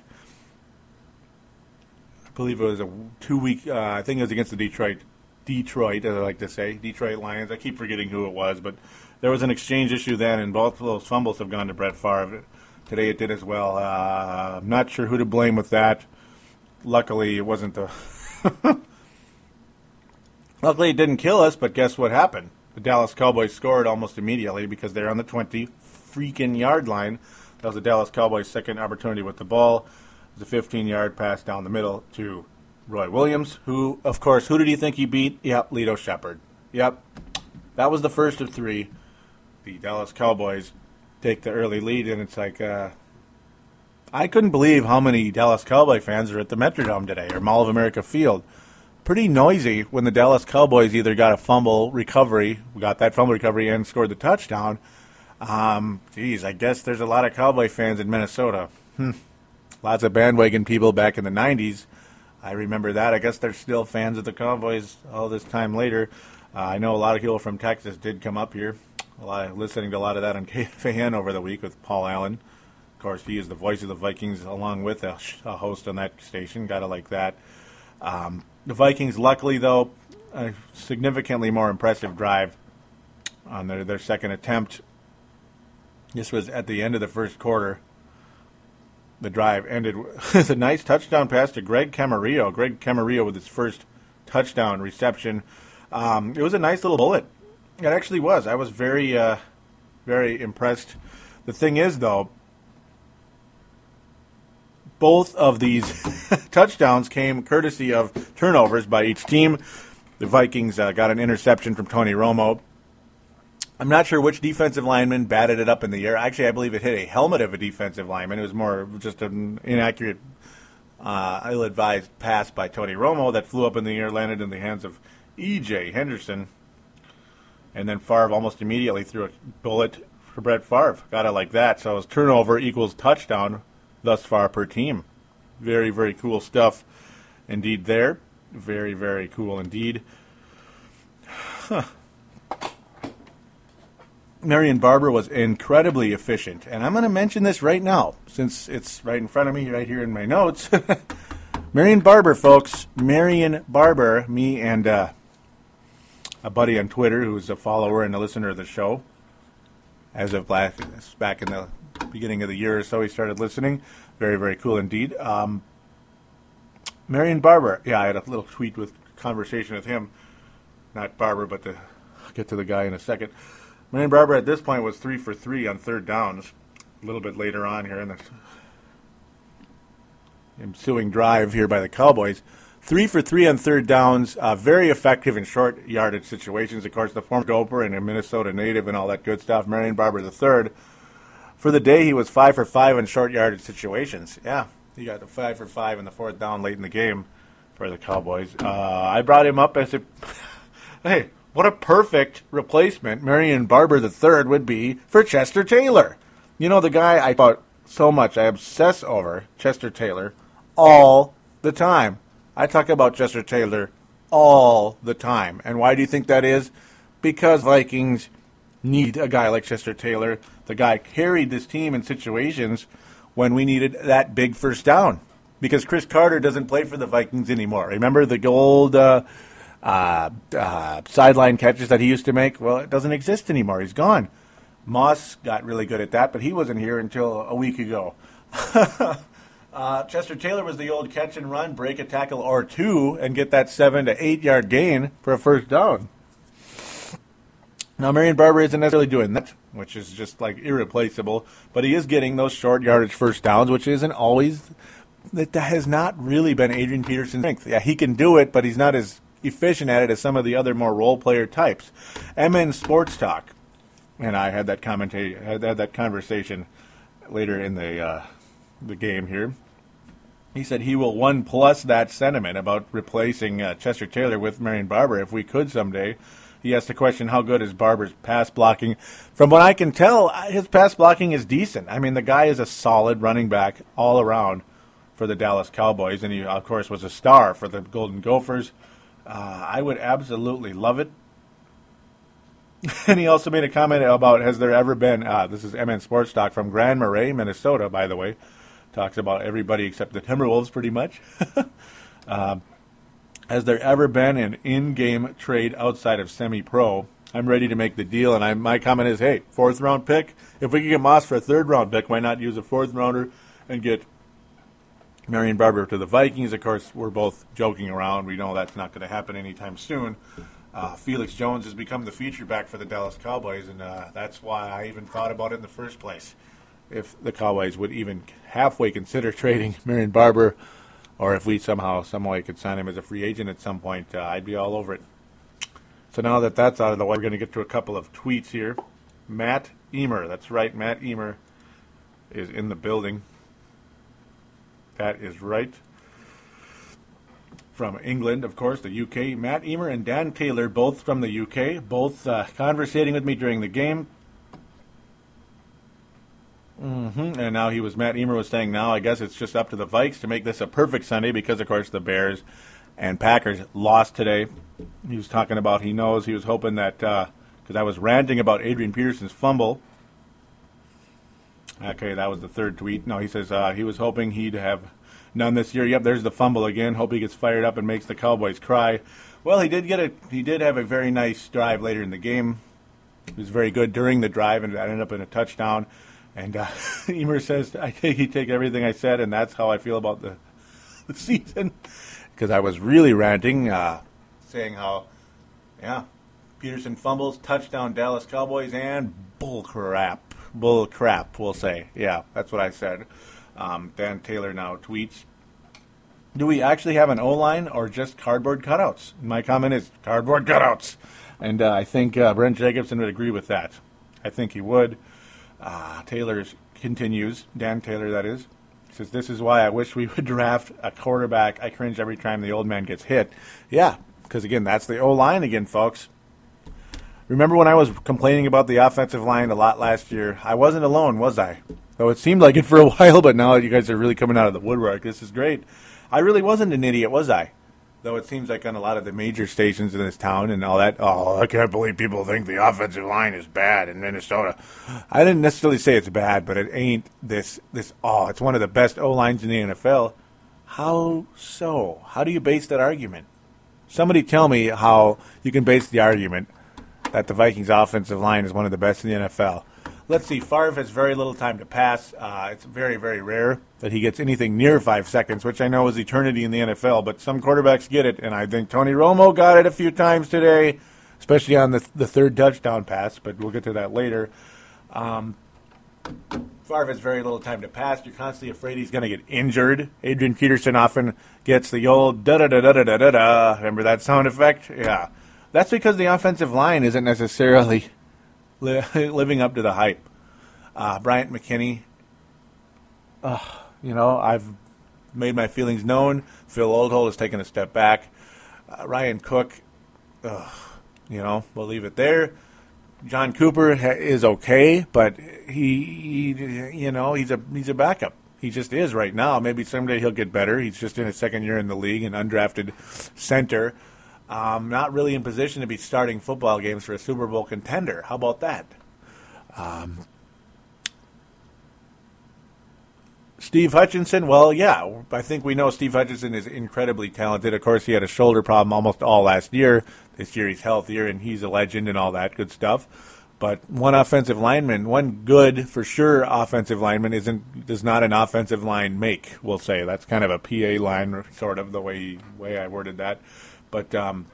I believe it was a two week. Uh, I think it was against the Detroit Detroit, as I like to say, Detroit Lions. I keep forgetting who it was, but there was an exchange issue then, and both of those fumbles have gone to Brett Favre. Today it did as well. Uh, I'm not sure who to blame with that. Luckily, it wasn't the. [laughs] Luckily, it didn't kill us, but guess what happened? The Dallas Cowboys scored almost immediately because they're on the 20 freaking yard line. That was the Dallas Cowboys' second opportunity with the ball. It was a 15 yard pass down the middle to Roy Williams, who, of course, who did he think he beat? Yep, Lito Sheppard. Yep. That was the first of three. The Dallas Cowboys take the early lead, and it's like uh, I couldn't believe how many Dallas Cowboy fans are at the Metrodome today or Mall of America Field. Pretty noisy when the Dallas Cowboys either got a fumble recovery, got that fumble recovery, and scored the touchdown. Um, geez, I guess there's a lot of Cowboy fans in Minnesota. Hmm. Lots of bandwagon people back in the '90s. I remember that. I guess they're still fans of the Cowboys all this time later. Uh, I know a lot of people from Texas did come up here a lot of, listening to a lot of that on [laughs] KFAN over the week with Paul Allen. Of course, he is the voice of the Vikings along with a, a host on that station. Gotta like that. Um, the Vikings, luckily though, a significantly more impressive drive on their, their second attempt. This was at the end of the first quarter. The drive ended with [laughs] a nice touchdown pass to Greg Camarillo. Greg Camarillo with his first touchdown reception. Um, it was a nice little bullet it actually was. I was very, uh, very impressed. The thing is, though, both of these [laughs] touchdowns came courtesy of turnovers by each team. The Vikings uh, got an interception from Tony Romo. I'm not sure which defensive lineman batted it up in the air. Actually, I believe it hit a helmet of a defensive lineman. It was more just an inaccurate, uh, ill-advised pass by Tony Romo that flew up in the air, landed in the hands of E.J. Henderson. And then Favre almost immediately threw a bullet for Brett Favre. Got it like that. So his turnover equals touchdown thus far per team. Very, very cool stuff indeed there. Very, very cool indeed. [sighs] Huh. Marion Barber was incredibly efficient. And I'm going to mention this right now since it's right in front of me, right here in my notes. [laughs] Marion Barber, folks. Marion Barber, me and uh, a buddy on Twitter who's a follower and a listener of the show. As of last, back in the beginning of the year or so, he started listening. Very, very cool indeed. Um, Marion Barber, yeah, I had a little tweet with conversation with him. Not Barber, but the, I'll get to the guy in a second. Marion Barber at this point was three for three on third downs. A little bit later on here in the ensuing drive here by the Cowboys. Three for three on third downs, uh, very effective in short yardage situations. Of course, the former Gopher and a Minnesota native and all that good stuff. Marion Barber the third. For the day, he was five for five in short yardage situations. Yeah, he got the five for five in the fourth down late in the game for the Cowboys. Uh, I brought him up as a [laughs] hey, what a perfect replacement Marion Barber III would be for Chester Taylor. You know the guy I thought so much. I obsess over Chester Taylor all the time. I talk about Chester Taylor all the time. And why do you think that is? Because Vikings need a guy like Chester Taylor. The guy carried this team in situations when we needed that big first down. Because Cris Carter doesn't play for the Vikings anymore. Remember the old uh, uh, uh, sideline catches that he used to make? Well, it doesn't exist anymore. He's gone. Moss got really good at that, but he wasn't here until a week ago. [laughs] Uh, Chester Taylor was the old catch and run, break a tackle or two, and get that seven to eight yard gain for a first down. Now, Marion Barber isn't necessarily doing that, which is just like irreplaceable, but he is getting those short yardage first downs, which isn't always, that has not really been Adrian Peterson's strength. Yeah, he can do it, but he's not as efficient at it as some of the other more role player types. MN Sports Talk, and I had that commentate, had that conversation later in the uh, the game here. He said he will one plus that sentiment about replacing uh, Chester Taylor with Marion Barber if we could someday. He asked the question, how good is Barber's pass blocking? From what I can tell, uh, his pass blocking is decent. I mean, the guy is a solid running back all around for the Dallas Cowboys, and he, of course, was a star for the Golden Gophers. Uh, I would absolutely love it. [laughs] and he also made a comment about has there ever been, uh, this is MN Sports Talk from Grand Marais, Minnesota, by the way talks about everybody except the Timberwolves, pretty much. uh, [laughs] has there ever been an in-game trade outside of semi-pro? I'm ready to make the deal, and I, my comment is, hey, fourth round pick. If we can get Moss for a third round pick, why not use a fourth rounder and get Marion Barber to the Vikings? Of course, we're both joking around. We know that's not going to happen anytime soon. Uh, Felix Jones has become the feature back for the Dallas Cowboys, and uh, that's why I even thought about it in the first place if the Cowboys would even halfway consider [laughs] trading Marion Barber, or if we somehow, some way could sign him as a free agent at some point, uh, I'd be all over it. So now that that's out of the way, we're going to get to a couple of tweets here. Matt Emer, that's right, Matt Emer is in the building. That is right. From England, of course, the UK. Matt Emer and Dan Taylor, both from the UK, both uh, conversating with me during the game. Mm-hmm. And now he was Matt Emer was saying now I guess it's just up to the Vikes to make this a perfect Sunday because of course the Bears and Packers lost today. He was talking about he knows he was hoping that because uh, I was ranting about Adrian Peterson's fumble. Okay, that was the third tweet. No, he says uh, he was hoping he'd have none this year. Yep, there's the fumble again. Hope he gets fired up and makes the Cowboys cry. Well, he did get a he did have a very nice drive later in the game. He was very good during the drive and ended up in a touchdown. And uh, [laughs] Emer says, I take he take everything I said, and that's how I feel about the, [laughs] the season. Because I was really ranting, uh, saying how, yeah, Peterson fumbles, touchdown Dallas Cowboys, and bull crap. Bull crap, we'll say. Yeah, that's what I said. Um, Dan Taylor now tweets, do we actually have an O line or just cardboard cutouts? My comment is cardboard cutouts. And uh, I think uh, Brent Jacobson would agree with that. I think he would. Uh, Taylor continues, Dan Taylor, that is, says, This is why I wish we would [laughs] draft a quarterback. I cringe every time the old man gets hit. Yeah, because again, that's the O line again, folks. Remember when I was complaining about the offensive line a lot last year? I wasn't alone, was I? Though it seemed like it for a [laughs] while, but now you guys are really coming out of the woodwork. This is great. I really wasn't an idiot, was I? Though it seems like on a lot of the major stations in this town and all that, oh, I can't believe people think the offensive line is bad in Minnesota. I didn't necessarily say it's bad, but it ain't this this oh, it's one of the best O lines in the NFL. How so? How do you base that argument? Somebody tell me how you can base the argument that the Vikings' offensive line is one of the best in the NFL. Let's see, Favre has very little time to pass. Uh, it's very, very rare that he gets anything near five seconds, which I know is eternity in the NFL, but some quarterbacks get it, and I think Tony Romo got it a few times today, especially on the, the third touchdown pass, but we'll get to that later. Um, Favre has very little time to pass. You're constantly afraid he's going to get injured. Adrian Peterson often gets the old da da da da da da da. Remember that sound effect? Yeah. That's because the offensive line isn't necessarily li- [laughs] living up to the hype. Uh, Bryant McKinnie, uh, you know, I've made my feelings known. Phil Loadholt has taken a step back. Uh, Ryan Cook, you know, we'll leave it there. John Cooper ha- is okay, but he, he, you know, he's a he's a backup. He just is right now. Maybe someday he'll get better. He's just in his second year in the league, an undrafted center. Um, not really in position to be starting football games for a Super Bowl contender. How about that? Um, Steve Hutchinson, well, yeah, I think we know Steve Hutchinson is incredibly talented. Of course, he had a shoulder problem almost all last year. This year he's healthier and he's a legend and all that good stuff. But one offensive lineman, one good for sure offensive lineman isn't does not an offensive line make. We'll say that's kind of a PA line, sort of the way way I worded that. But um,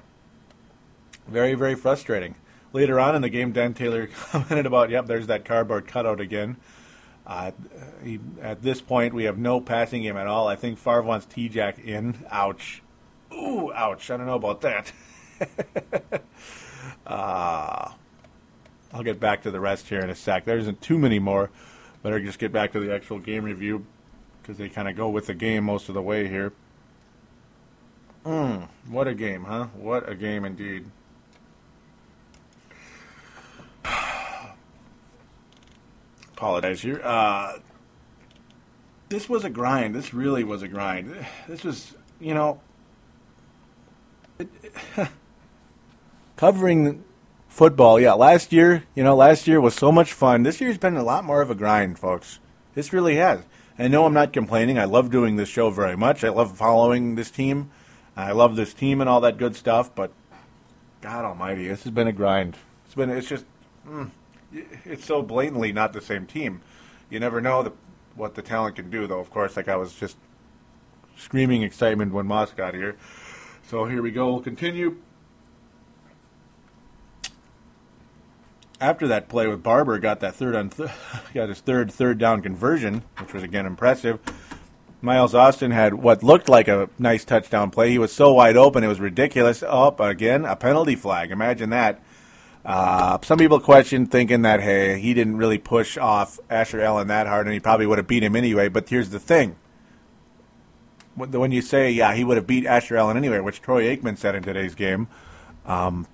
very very frustrating. Later on in the game, Dan Taylor [laughs] commented about, "Yep, there's that cardboard cutout again." Uh, he, at this point, we have no passing game at all. I think Favre wants T-Jack in. Ouch. Ooh, ouch. I don't know about that. [laughs] uh, I'll get back to the rest here in a sec. There isn't too many more. Better just get back to the actual game review because they kind of go with the game most of the way here. Mm, what a game, huh? What a game indeed. [sighs] Apologize here. Uh, this was a grind. This really was a grind. This was, you know, it, [laughs] covering football. Yeah, last year, you know, last year was so much fun. This year's been a lot more of a grind, folks. This really has. I know I'm not complaining. I love doing this show very much. I love following this team. I love this team and all that good stuff. But God Almighty, this has been a grind. It's been. It's just. Mm, it's so blatantly not the same team. You never know the, what the talent can do, though. Of course, like I was just screaming excitement when Moss got here. So here we go. We'll continue. After that play with Barber, got that third on th- [laughs] got his third third down conversion, which was again impressive. Miles Austin had what looked like a nice touchdown play. He was so wide open, it was ridiculous. Up oh, again, a penalty flag. Imagine that. Uh, some people questioned, thinking that hey, he didn't really push off Asher Allen that hard, and he probably would have beat him anyway. But here's the thing: when you say yeah, he would have beat Asher Allen anyway, which Troy Aikman said in today's game. Um,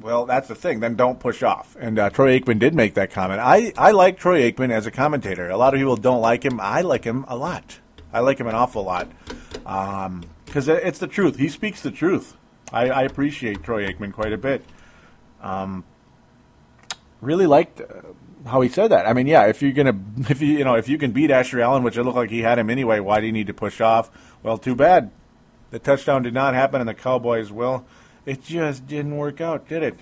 well, that's the thing. Then don't push off. And uh, Troy Aikman did make that comment. I, I like Troy Aikman as a commentator. A lot of people don't like him. I like him a lot. I like him an awful lot because um, it's the truth. He speaks the truth. I, I appreciate Troy Aikman quite a bit. Um, really liked uh, how he said that. I mean, yeah, if you're gonna, [laughs] if you you know, if you can beat Asher Allen, which it looked like he had him anyway, why do you need to push off? Well, too bad. The touchdown did not happen, and the Cowboys will. It just didn't work out, did it?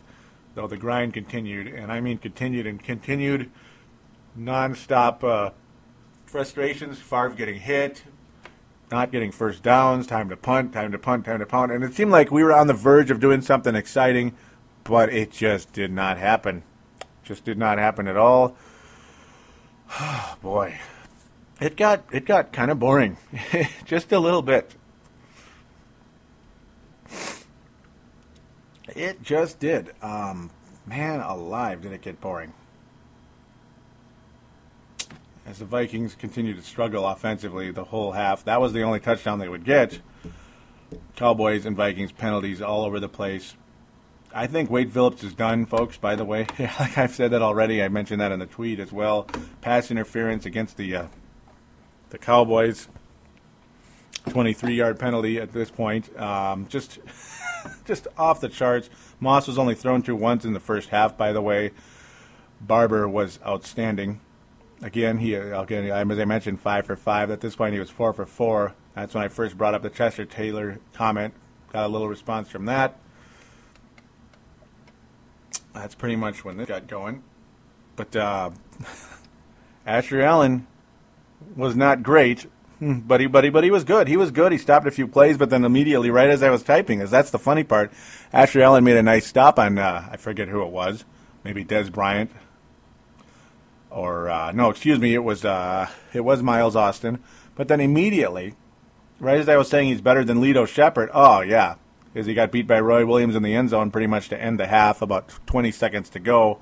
Though the grind continued, and I mean continued and continued, nonstop uh, frustrations. Favre getting hit, not getting first downs, time to punt, time to punt, time to punt, and it seemed like we were on the verge of doing something exciting, but it just did not happen. Just did not happen at all. [sighs] Boy, it got it got kind of boring, [laughs] just a little bit. It just did. Um, man alive, did it get boring. As the Vikings continue to struggle offensively the whole half, that was the only touchdown they would get. Cowboys and Vikings penalties all over the place. I think Wade Phillips is done, folks, by the way. [laughs] like I've said that already. I mentioned that in the tweet as well. Pass interference against the uh, the Cowboys. 23 yard penalty at this point. Um, just [laughs] [laughs] just off the charts. Moss was only thrown to once in the first half, by the way. Barber was outstanding. Again, he again as I mentioned, five for five. At this point, he was four for four. That's when I first brought up the Chester Taylor comment. Got a little response from that. That's pretty much when this got going. But uh, [laughs] Asher Allen was not great, [laughs] but he, but, he, but he was good. He was good. He stopped a few plays, but then immediately, right as I was typing, is that's the funny part. Asher Allen made a nice stop on, uh, I forget who it was, maybe Dez Bryant. Or, uh, no, excuse me, it was, uh, it was Miles Austin. But then immediately, right as I was saying he's better than Lito Sheppard, oh, yeah, because he got beat by Roy Williams in the end zone pretty much to end the half, about 20 seconds to go.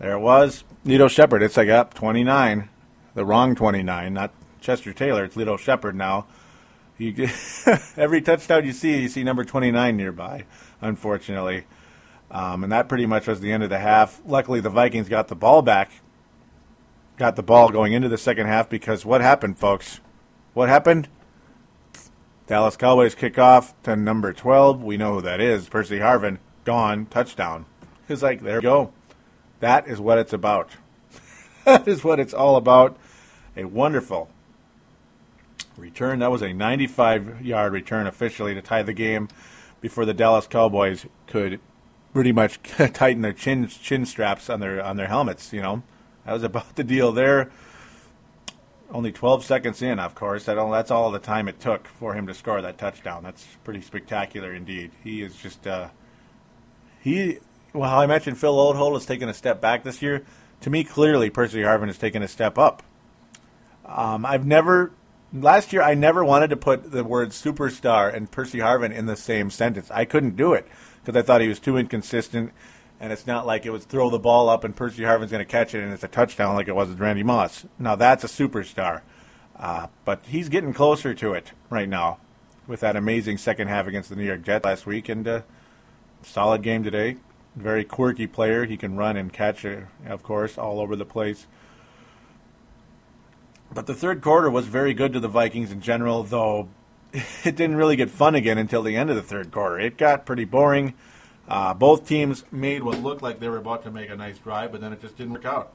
There it was. Lito Sheppard. It's like up 29, the wrong 29, not Chester Taylor. It's Lito Sheppard now. You, [laughs] every touchdown you see, you see number 29 nearby. Unfortunately, um, and that pretty much was the end of the half. Luckily, the Vikings got the ball back, got the ball going into the second half because what happened, folks? What happened? Dallas Cowboys kick off to number 12. We know who that is. Percy Harvin, gone, touchdown. It's like, there we go. That is what it's about. [laughs] that is what it's all about. A wonderful return. That was a 95 yard return officially to tie the game before the Dallas Cowboys could pretty much [laughs] tighten their chin chin straps on their on their helmets, you know. That was about the deal there. Only 12 seconds in, of course. That's all the time it took for him to score that touchdown. That's pretty spectacular indeed. He is just uh, he well, I mentioned Phil Loadholt has taken a step back this year. To me, clearly, Percy Harvin has taken a step up. Um, I've never, last year, I never wanted to put the word superstar and Percy Harvin in the same sentence. I couldn't do it because I thought he was too inconsistent. And it's not like it was throw the ball up and Percy Harvin's going to catch it and it's a touchdown like it was with Randy Moss. Now, that's a superstar. Uh, but he's getting closer to it right now with that amazing second half against the New York Jets last week and uh, solid game today very quirky player. He can run and catch, it, of course, all over the place. But the third quarter was very good to the Vikings in general, though it didn't really get fun again until the end of the third quarter. It got pretty boring. Uh, both teams made what looked like they were about to make a nice drive, but then it just didn't work out.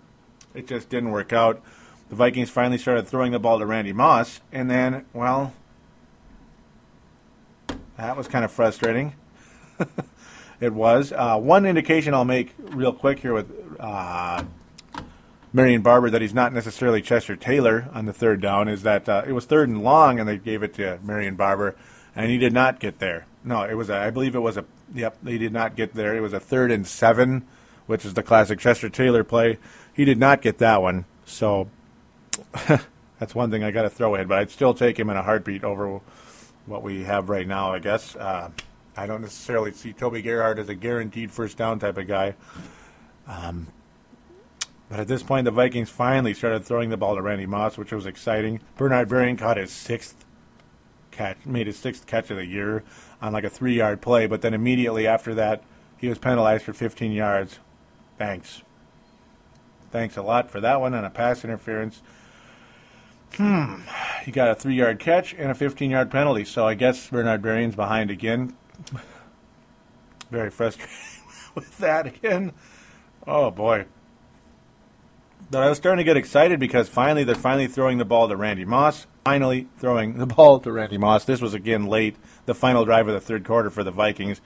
It just didn't work out. The Vikings finally started throwing the ball to Randy Moss, and then, well, that was kind of frustrating. [laughs] it was. Uh, one indication I'll make real quick here with uh, Marion Barber that he's not necessarily Chester Taylor on the third down is that uh, it was third and long, and they gave it to Marion Barber, and he did not get there. No, it was. A, I believe it was a. Yep, he did not get there. It was a third and seven, which is the classic Chester Taylor play. He did not get that one, so [laughs] that's one thing I got to throw in. But I'd still take him in a heartbeat over what we have right now. I guess. Uh, I don't necessarily see Toby Gerhart as a guaranteed first down type of guy. Um, but at this point, the Vikings finally started throwing the ball to Randy Moss, which was exciting. Bernard Berrian caught his sixth catch, made his sixth catch of the year on like a three-yard play. But then immediately after that, he was penalized for 15 yards. Thanks. Thanks a lot for that one and a pass interference. Hmm. He got a three-yard catch and a 15-yard penalty. So I guess Bernard Berrian's behind again. Very frustrated [laughs] with that again. Oh boy. But I was starting to get excited because finally they're finally throwing the ball to Randy Moss. Finally throwing the [laughs] ball to Randy Moss. This was again late, the final drive of the third quarter for the Vikings.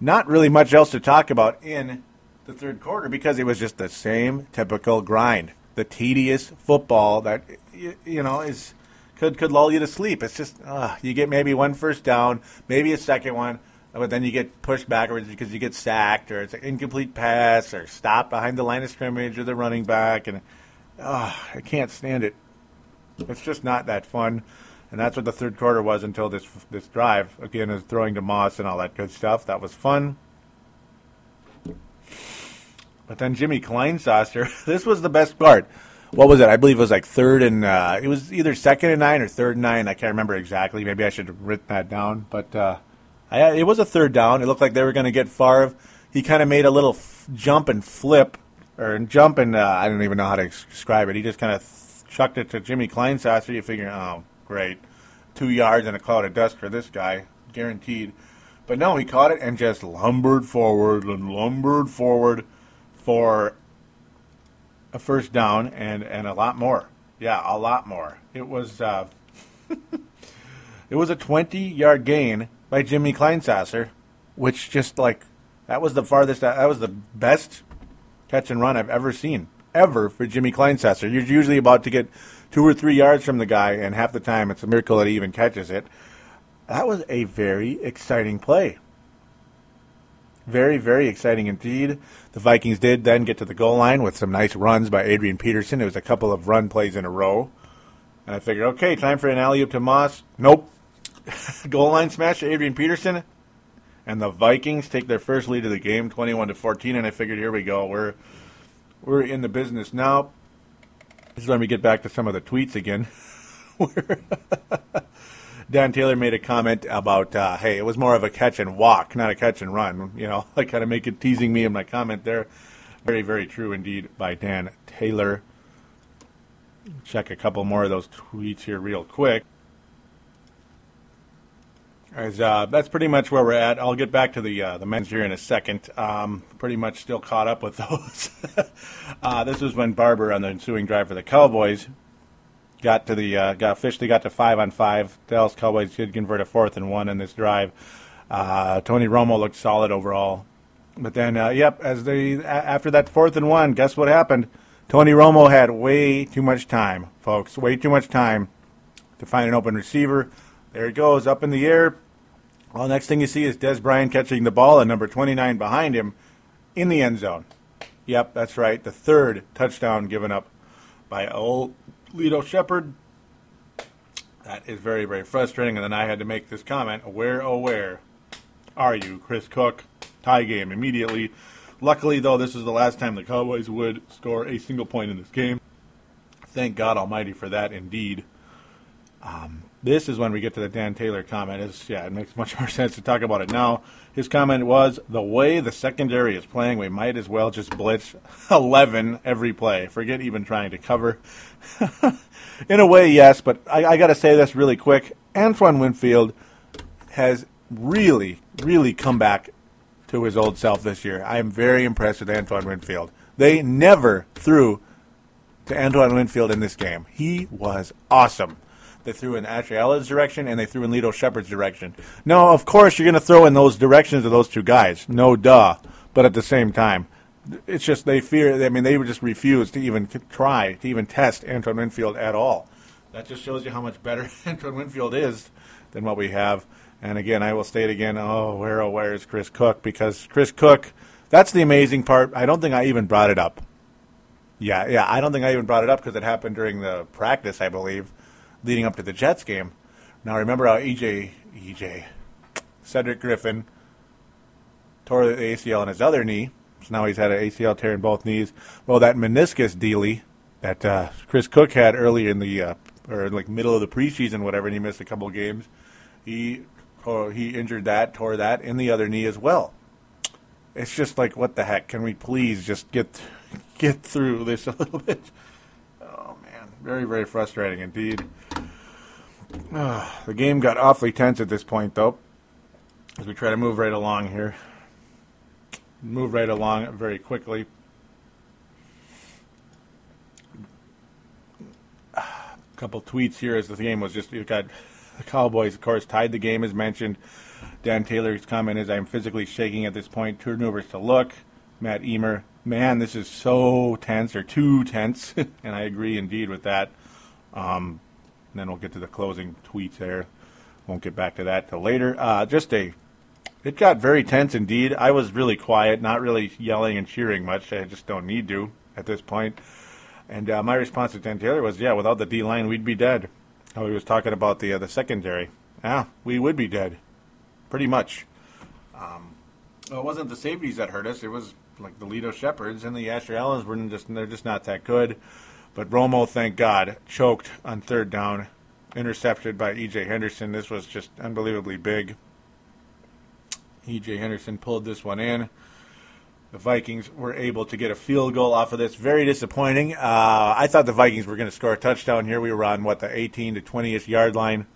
Not really much else to talk about in the third quarter because it was just the same typical grind. The tedious football that you know is could could lull you to sleep. It's just uh, you get maybe one first down, maybe a second one, but then you get pushed backwards because you get sacked or it's an incomplete pass or stopped behind the line of scrimmage or the running back, and uh, I can't stand it. It's just not that fun, and that's what the third quarter was until this this drive. Again, is throwing to Moss and all that good stuff. That was fun. But then Jimmy Kleinsasser, [laughs] this was the best part what was it? I believe it was like third and uh, it was either second and nine or third and nine. I can't remember exactly. Maybe I should have written that down. But uh, I, it was a third down. It looked like they were going to get Favre. He kind of made a little f- jump and flip, or jump and uh, I don't even know how to describe it. He just kind of th- chucked it to Jimmy Kleinsasser. You figure, oh, great, two yards and a cloud of dust for this guy, guaranteed. But no, he caught it and just lumbered forward and lumbered forward for a first down and, and a lot more. Yeah, a lot more. It was uh, [laughs] It was a 20 yard gain by Jimmy Kleinsasser, which just like that was the farthest, that was the best catch and run I've ever seen, ever for Jimmy Kleinsasser. You're usually about to get two or three yards from the guy, and half the time it's a miracle that he even catches it. That was a very exciting play. Very, very exciting indeed. The Vikings did then get to the goal line with some nice runs by Adrian Peterson. It was a couple of run plays in a row. And I figured, okay, time for an alley oop to Moss. Nope. [laughs] goal line smash to Adrian Peterson. And the Vikings take their first lead of the game, 21 to 14. And I figured, here we go. We're we're in the business now. This is when we get back to some of the tweets again. [laughs] [laughs] Dan Taylor made a comment about, uh, hey, it was more of a catch and walk, not a catch and run. You know, like kind of make it teasing me in my comment there. Very, very true indeed by Dan Taylor. Check a couple more of those tweets here real quick. As, uh, that's pretty much where we're at. I'll get back to the uh, the men's here in a second. Um, pretty much still caught up with [laughs] those. uh, this was when Barber on the ensuing drive for the Cowboys got to the uh, got officially got to five on five. Dallas Cowboys did convert a fourth and one in this drive. Uh, Tony Romo looked solid overall, but then uh, yep, as they after that fourth and one, guess what happened? Tony Romo had way too much time, folks. Way too much time to find an open receiver. There it goes up in the air well, next thing you see is Dez Bryant catching the ball and number 29 behind him in the end zone. Yep, that's right. The third touchdown given up by old Lito Sheppard. That is very, very frustrating. And then I had to make this comment where, oh, where are you, Chris Cook? Tie game immediately. Luckily, though, this is the last time the Cowboys would score a single point in this game. Thank God Almighty for that, indeed. Um, this is when we get to the Dan Taylor comment. Yeah, it makes much [laughs] more sense to talk about it now. His comment was the way the secondary is playing, we might as well just blitz [laughs] 11 every play. Forget even trying to cover. [laughs] In a way, yes, but I, I got to say this really quick. Antoine Winfield has really, really come back to his old self this year. I am very impressed with Antoine Winfield. They never threw to Antoine Winfield in this game. He was awesome. They threw in Ashley Ellis' direction and they threw in Lito Sheppard's direction. No, of course you're going to throw in those directions of those two guys. No duh. But at the same time, it's just they fear. I mean, they just refuse to even try to even test Antoine Winfield at all. That just shows you how much better [laughs] Antoine Winfield is than what we have. And again, I will state again, oh, where oh, where is Chris Cook? Because Chris Cook, that's the amazing part. I don't think I even brought it up. Yeah, yeah, I don't think I even brought it up because it happened during the practice, I believe leading up to the Jets game. Now remember how EJ EJ Cedric Griffin tore the ACL in his other knee. So now he's had an ACL tear in both knees. Well, that meniscus dealy that uh, Chris Cook had early in the uh, or like middle of the preseason, whatever, and he missed a couple games. He tore, he injured that, tore that in the other knee as well. It's just like, what the heck? Can we please just get get through this [laughs] a little bit? Oh man, very very frustrating indeed. Uh, the game got awfully tense at this point, though, as we try to move right along here. Move right along very quickly. A couple tweets here as the game was just, you got the Cowboys, of course, tied the game as mentioned. Dan Taylor's comment is, I'm physically shaking at this point. Turnovers to look. Matt Emer, man, this is so tense or too tense. [laughs] and I agree indeed with that. Um, and then we'll get to the closing tweets there. Won't get back to that till later. Uh, just a, it got very tense indeed. I was really quiet, not really yelling and cheering much. I just don't need to at this point. And uh, my response to Dan Taylor was, yeah, without the D line, we'd be dead. How he was talking about the uh, the secondary. Yeah, we would be dead, pretty much. Um, well, it wasn't the safeties that hurt us. It was like the Lito Sheppards and the Asher Allens were just they're just not that good. But Romo, thank God, choked on third down, intercepted by E.J. Henderson. This was just unbelievably big. E.J. Henderson pulled this one in. The Vikings were able to get a field goal off of this. Very disappointing. Uh, I thought the Vikings were going to score a touchdown here. We were on, what, the 18 to 20ish yard line.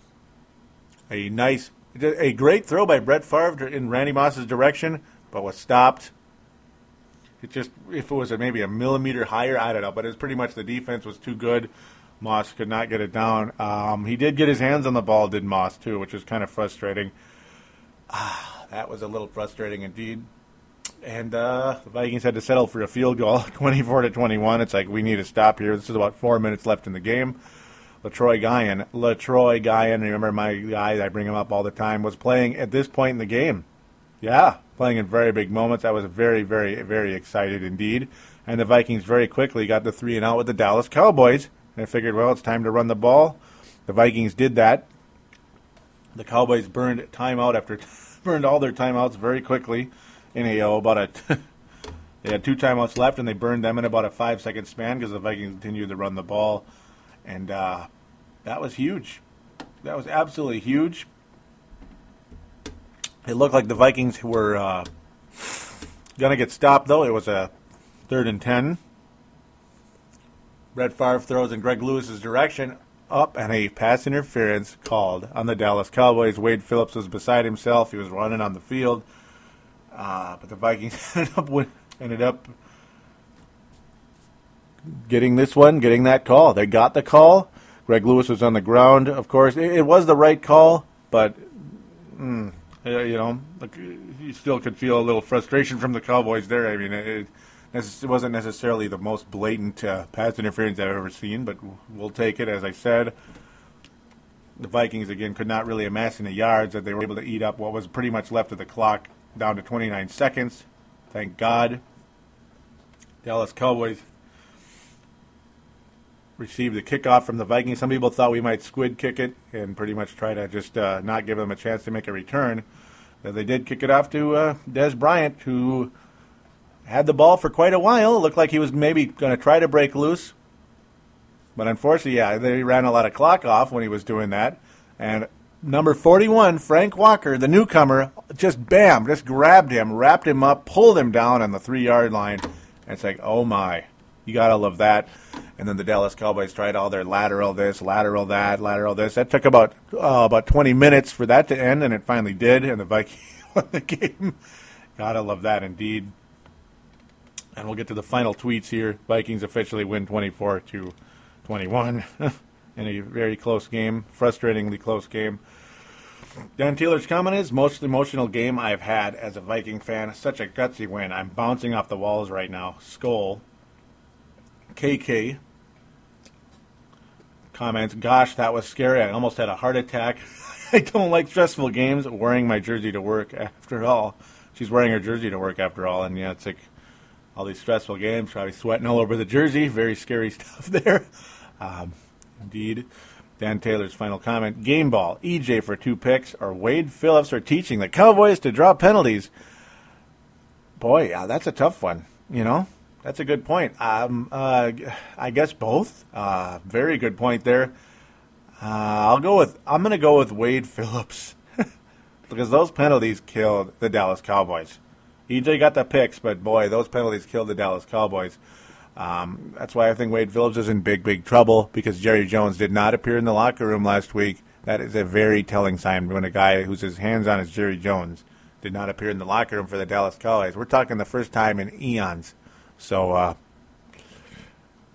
A nice, a great throw by Brett Favre in Randy Moss's direction, but was stopped it just if it was a, maybe a millimeter higher, I don't know. But it's pretty much the defense was too good. Moss could not get it down. Um, he did get his hands on the ball, did Moss too, which was kind of frustrating. Ah, that was a little frustrating indeed. And uh, the Vikings had to settle for a field goal, [laughs] 24 to 21. It's like we need to stop here. This is about four minutes left in the game. Letroy Guion, Letroy Guion, remember my guy, I bring him up all the time, was playing at this point in the game. Yeah, playing in very big moments. I was very, very, very excited indeed. And the Vikings very quickly got the three and out with the Dallas Cowboys. And I figured, well, it's time to run the ball. The Vikings did that. The Cowboys burned timeout after [laughs] burned all their timeouts very quickly in a oh, about a [laughs] they had two timeouts left and they burned them in about a five second span because the Vikings continued to run the ball, and uh, that was huge. That was absolutely huge. It looked like the Vikings were uh, gonna get stopped though. It was a third and ten. Brett Favre throws in Greg Lewis's direction up and a pass interference called on the Dallas Cowboys. Wade Phillips was beside himself. He was running on the field. Uh, but the Vikings [laughs] ended up ended up getting this one, getting that call. They got the call. Greg Lewis was on the ground. Of course, it, it was the right call, but mm, you know, like, you still could feel a little frustration from the Cowboys there. I mean, it, it wasn't necessarily the most blatant uh, pass interference I've ever seen, but we'll take it. As I said, the Vikings again could not really amass any yards that they were able to eat up what was pretty much left of the clock down to 29 seconds. Thank God. Dallas Cowboys received the kickoff from the Vikings. Some people thought we might squib kick it and pretty much try to just uh, not give them a chance to make a return. But they did kick it off to uh, Dez Bryant, who had the ball for quite a while. It looked like he was maybe going to try to break loose. But unfortunately, yeah, they ran a lot of clock off when he was doing that. And number 41, Frank Walker, the newcomer, just bam, just grabbed him, wrapped him up, pulled him down on the three yard line. And it's like, oh my, you got to love that. And then the Dallas Cowboys tried all their lateral this, lateral that, lateral this. That took about uh, about 20 minutes for that to end, and it finally did. And the Vikings [laughs] won the game. Gotta love that indeed. And we'll get to the final tweets here. Vikings officially win 24 to 21 [laughs] in a very close game, frustratingly close game. Dan Taylor's comment is most emotional game I've had as a Viking fan. Such a gutsy win. I'm bouncing off the walls right now. Skull. KK comments, gosh, that was scary. I almost had a heart attack. [laughs] I don't like stressful games. Wearing my jersey to work after all. She's wearing her jersey to work after all, and yeah, it's like all these stressful games, probably sweating all over the jersey. Very scary [laughs] stuff there. Um, indeed. Dan Taylor's final comment Game ball, EJ for two picks, or Wade Phillips are teaching the Cowboys to draw penalties. Boy, yeah, that's a tough one, you know? That's a good point. Um, uh, I guess both. Uh, very good point there. Uh, I'll go with. I'm going to go with Wade [laughs] Phillips [laughs] because those penalties killed the Dallas Cowboys. EJ got the picks, but boy, those penalties killed the Dallas Cowboys. Um, that's why I think Wade Phillips is in big, big trouble because Jerry Jones did not appear in the locker room last week. That is a very telling sign when a guy who's his hands on is Jerry Jones did not appear in the locker room for the Dallas Cowboys. We're talking the first time in eons. So, uh,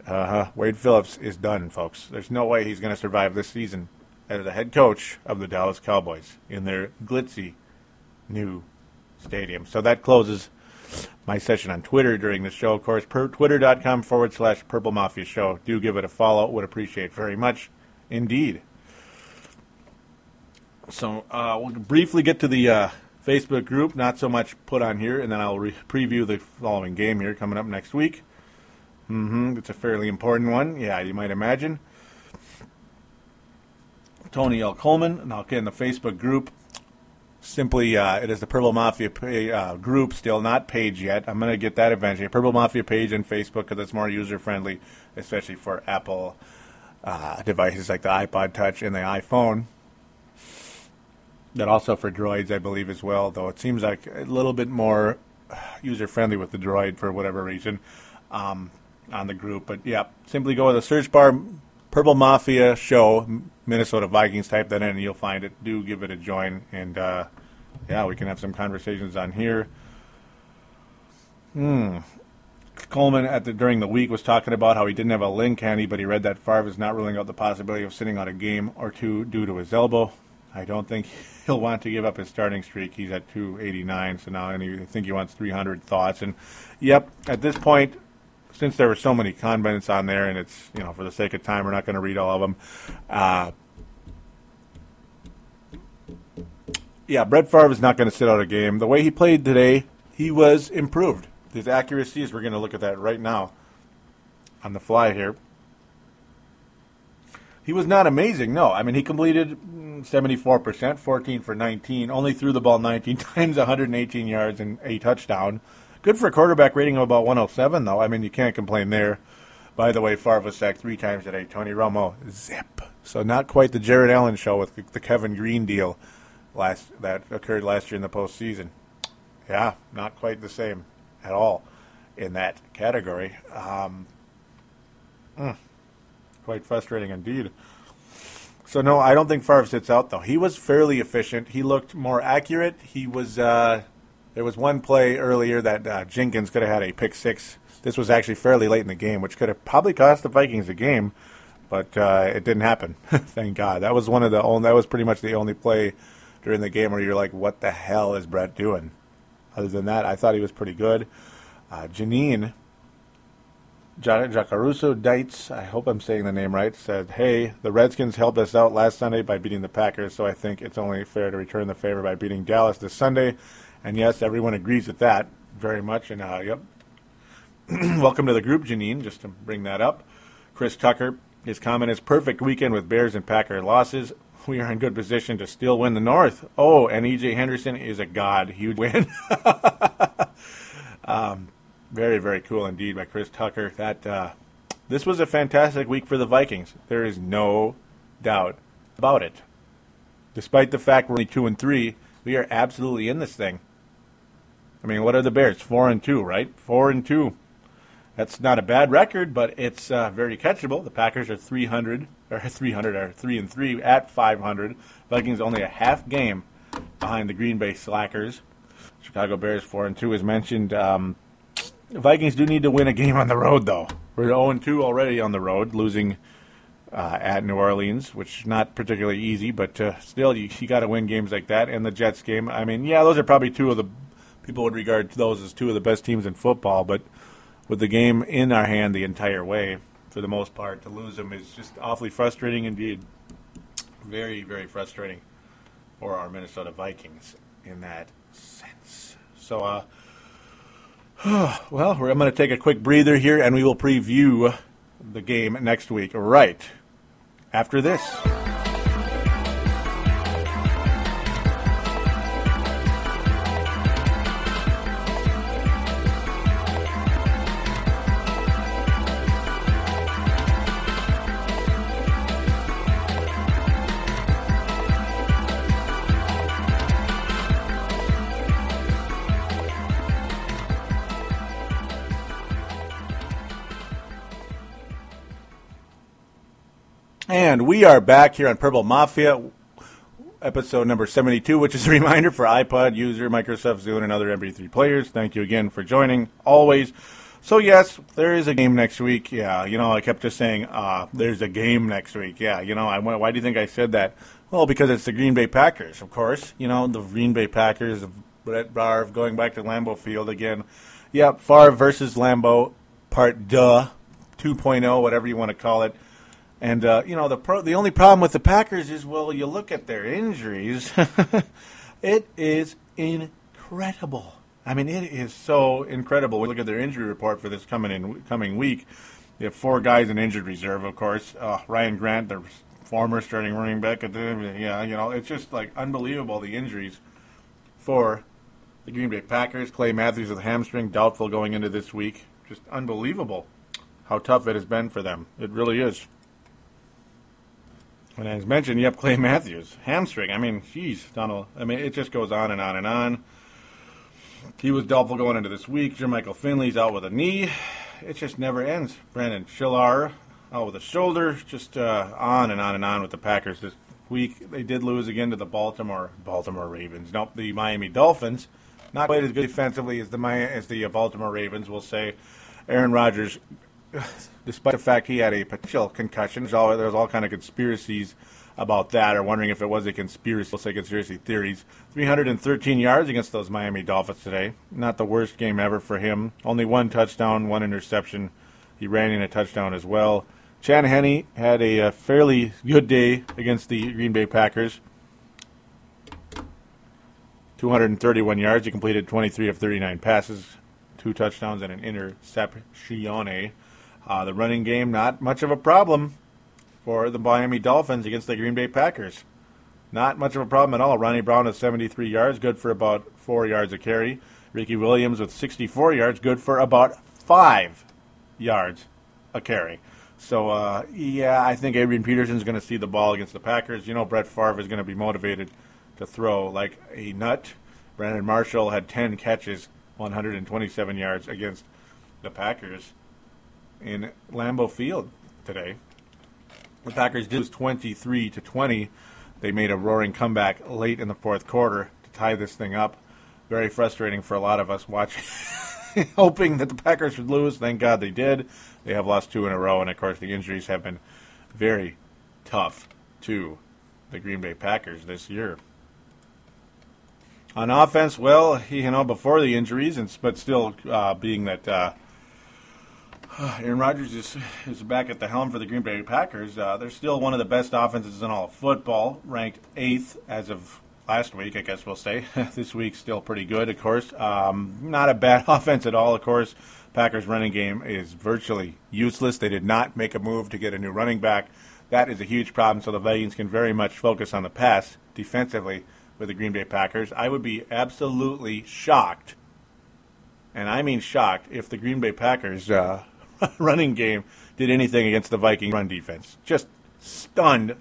uh, Wade Phillips is done, folks. There's no way he's going to survive this season as the head coach of the Dallas Cowboys in their glitzy new stadium. So that closes my session on Twitter during the show. Of course, per, twitter.com forward slash Purple Mafia Show. Do give it a follow. Would appreciate very much indeed. So uh, we'll briefly get to the uh, Facebook group. Not so much put on here, and then I'll re- preview the following game here coming up next week. Mm-hmm. It's a fairly important one. Yeah, you might imagine. Tony L. Coleman, and I'll get in the Facebook group. Simply, uh, it is the Purple Mafia pay, uh, group, still not page yet. I'm going to get that eventually. Purple Mafia page on Facebook because it's more user friendly, especially for Apple uh, devices like the iPod Touch and the iPhone. That also for Droids, I believe, as well. Though it seems like a little bit more user friendly with the Droid for whatever reason um, on the group. But yeah, simply go to the search bar, Purple Mafia Show, Minnesota Vikings. Type that in, and you'll find it. Do give it a join, and uh, yeah, we can have some conversations on here. Hmm. Coleman at the during the week was talking about how he didn't have a link handy, but he read that Favre is not ruling out the possibility of sitting out a game or two due to his elbow. I don't think [laughs] he'll want to give up his starting streak. He's at 289, so now I think he wants 300 thoughts. And yep, at this point, since there were so many comments on there, and it's you know for the sake of time, we're not going to read all of them. Uh, yeah, Brett Favre is not going to sit out a game. The way he played today, he was improved. His accuracies, we're going to look at that right now on the fly here. He was not amazing, no. I mean, he completed 74%, 14 for 19, only threw the ball 19 [laughs] times, 118 yards, and a touchdown. Good for a quarterback rating of about 107, though. I mean, you can't complain there. By the way, Favre sacked three times today. Tony Romo, zip. So not quite the Jared Allen show with the Kevin Green deal last that occurred last year in the postseason. Yeah, not quite the same at all in that category. Um, mm, quite frustrating indeed. So no, I don't think Favre sits out though. He was fairly efficient. He looked more accurate. He was. Uh, there was one play earlier that uh, Jenkins could have had a pick six. This was actually fairly late in the game, which could have probably cost the Vikings the game, but uh, it didn't happen. [laughs] Thank God. That was one of the only. That was pretty much the only play during the game where you're like, "What the hell is Brett doing?" Other than that, I thought he was pretty good. Uh, Janine Jacaruso Dites, I hope I'm saying the name right, said, Hey, the Redskins helped us out last Sunday by beating the Packers, so I think it's only fair to return the favor by beating Dallas this Sunday. And yes, everyone agrees with that very much. And uh, yep. [clears throat] Welcome to the group, Janine, just to bring that up. Chris Tucker, his comment is perfect weekend with Bears and Packer losses. We are in good position to still win the North. Oh, and EJ Henderson is a god. Huge win. [laughs] um, very, very cool indeed by Chris Tucker. That uh, this was a fantastic week for the Vikings. There is no doubt about it. Despite the fact we're only two and three, we are absolutely in this thing. I mean, what are the Bears? Four and two, right? Four and two. That's not a bad record, but it's uh, very catchable. The Packers are 300 or [laughs] 300 or three and three at 500. Vikings only a half game behind the Green Bay Slackers. Chicago Bears four and two, as mentioned. Um, the Vikings do need to win a game on the road, though. We're 0 2 already on the road, losing uh, at New Orleans, which is not particularly easy, but uh, still, you, you got to win games like that. And the Jets game, I mean, yeah, those are probably two of the people would regard those as two of the best teams in football, but with the game in our hand the entire way, for the most part, to lose them is just awfully frustrating indeed. Very, very frustrating for our Minnesota Vikings in that sense. So, uh, [sighs] well, I'm going to take a quick breather here and we will preview the game next week right after this. We are back here on Purple Mafia, episode number 72, which is a [laughs] reminder for iPod user, Microsoft Zune, and other MP3 players. Thank you again for joining, always. So, yes, there is a game next week. Yeah, you know, I kept just saying, uh, there's a game next week. Yeah, you know, I went, why do you think I said that? Well, because it's the Green Bay Packers, of course. You know, the Green Bay Packers, Brett Favre going back to Lambeau Field again. Yep, Favre versus Lambeau, part duh, 2.0, whatever you want to call it. And uh, you know the pro- the only problem with the Packers is well, you look at their injuries, [laughs] it is incredible. I mean, it is so incredible. We look at their injury report for this coming in coming week. They have four guys in injured reserve, of course. Uh, Ryan Grant, their former starting running back. At the, yeah, you know, it's just like unbelievable the injuries for the Green Bay Packers. Clay Matthews with hamstring, doubtful going into this week. Just unbelievable how tough it has been for them. It really is. And as mentioned, have Clay Matthews, hamstring. I mean, geez, Donald. I mean, it just goes on and on and on. He was doubtful going into this week. Jermichael Finley's out with a knee. It just never ends. Brandon Chillar out with a shoulder. Just uh, on and on and on with the Packers this week. They did lose again to the Baltimore Baltimore Ravens. Nope, the Miami Dolphins. Not quite as good defensively as the as the Baltimore Ravens, we'll say. Aaron Rodgers, despite the fact he had a potential concussion, there's all, there's all kind of conspiracies about that, or wondering if it was a conspiracy. We'll say conspiracy theories. 313 yards against those Miami Dolphins today. Not the worst game ever for him. Only one touchdown, one interception. He ran in a touchdown as well. Henne had a, a fairly good day against the Green Bay Packers. 231 yards. He completed 23 of 39 passes, two touchdowns, and an interception. Uh, the running game, not much of a problem for the Miami Dolphins against the Green Bay Packers. Not much of a problem at all. Ronnie Brown with 73 yards, good for about four yards a carry. Ricky Williams with 64 yards, good for about five yards a carry. So, uh, yeah, I think Adrian Peterson's going to see the ball against the Packers. You know, Brett Favre is going to be motivated to throw like a nut. Brandon Marshall had 10 catches, 127 yards against the Packers in Lambeau Field today. The Packers did lose 23 to 20. They made a roaring comeback late in the fourth quarter to tie this thing up. Very frustrating for a lot of us watching, [laughs] hoping that the Packers would lose. Thank God they did. They have lost two in a row, and of course the injuries have been very tough to the Green Bay Packers this year. On offense, well, you know, before the injuries, and but still uh, being that uh, [sighs] Aaron Rodgers is is back at the helm for the Green Bay Packers, uh, they're still one of the best offenses in all of football, ranked eighth as of last week, I guess we'll say. [laughs] this week's still pretty good, of course. Um, not a bad [laughs] offense at all, of course. Packers running game is virtually useless. They did not make a move to get a new running back. That is a huge problem, so the Vikings can very much focus on the pass defensively with the Green Bay Packers. I would be absolutely shocked, and I mean shocked, if the Green Bay Packers uh, [laughs] running game did anything against the Viking run defense. Just stunned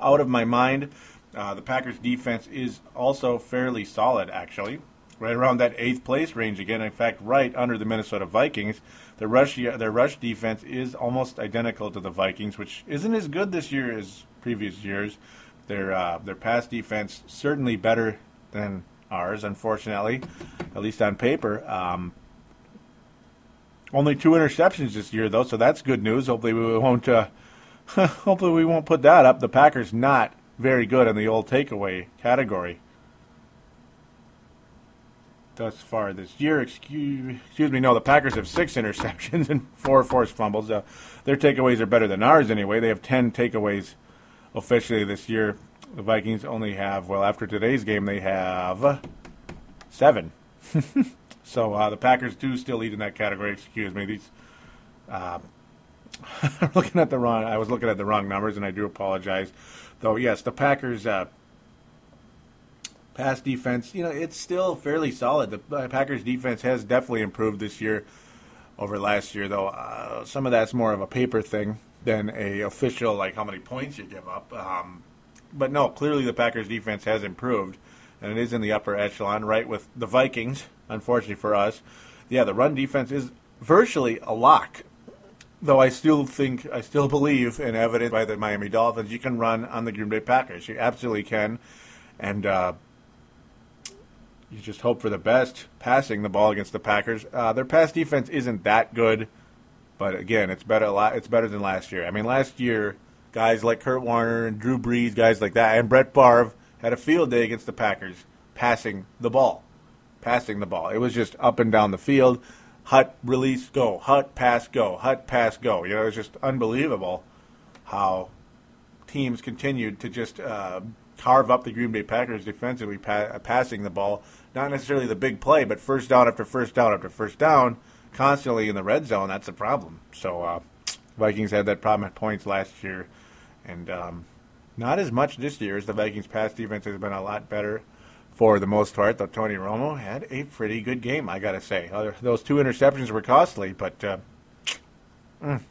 out of my mind. Uh, the Packers defense is also fairly solid, actually. Right around that eighth place range again. In fact, right under the Minnesota Vikings. The rush, their rush defense is almost identical to the Vikings, which isn't as good this year as previous years. Their uh, their pass defense certainly better than ours, unfortunately, at least on paper. Um, only two interceptions this year, though, so that's good news. Hopefully, we won't. Uh, [laughs] hopefully, we won't put that up. The Packers not very good in the old takeaway category thus far this year. Excuse, excuse me. No, the Packers have six [laughs] interceptions and four forced fumbles. Uh, their takeaways are better than ours anyway. They have ten takeaways officially this year. The Vikings only have, well, after today's game, they have seven. [laughs] so uh, the Packers do still lead in that category. Excuse me. These. [laughs] Uh, looking at the wrong. I was looking at the wrong numbers, and I do apologize. Though yes, the Packers uh, pass defense, you know, it's still fairly solid. The Packers defense has definitely improved this year over last year, though. Uh, some of that's more of a paper thing than a official like how many points you give up. Um, but no, clearly the Packers defense has improved, and it is in the upper echelon, right with the Vikings. Unfortunately for us, yeah, the run defense is virtually a lock. Though I still think, I still believe, and evident by the Miami Dolphins, you can run on the Green Bay Packers. You absolutely can, and uh, you just hope for the best passing the ball against the Packers. Uh, their pass defense isn't that good. But again, it's better. It's better than last year. I mean, last year, guys like Kurt Warner and Drew Brees, guys like that, and Brett Favre had a field day against the Packers, passing the ball, passing the ball. It was just up and down the field. Hut release go, hut pass go, hut pass go. You know, it was just unbelievable how teams continued to just uh, carve up the Green Bay Packers defensively, pa- passing the ball. Not necessarily the big play, but first down after first down after first down constantly in the red zone, that's a problem. So uh, Vikings had that problem at points last year, and um, not as much this year as the Vikings' pass defense has been a lot better for the most part. Though Tony Romo had a pretty good game, I gotta say. Those two interceptions were costly, but uh, mm,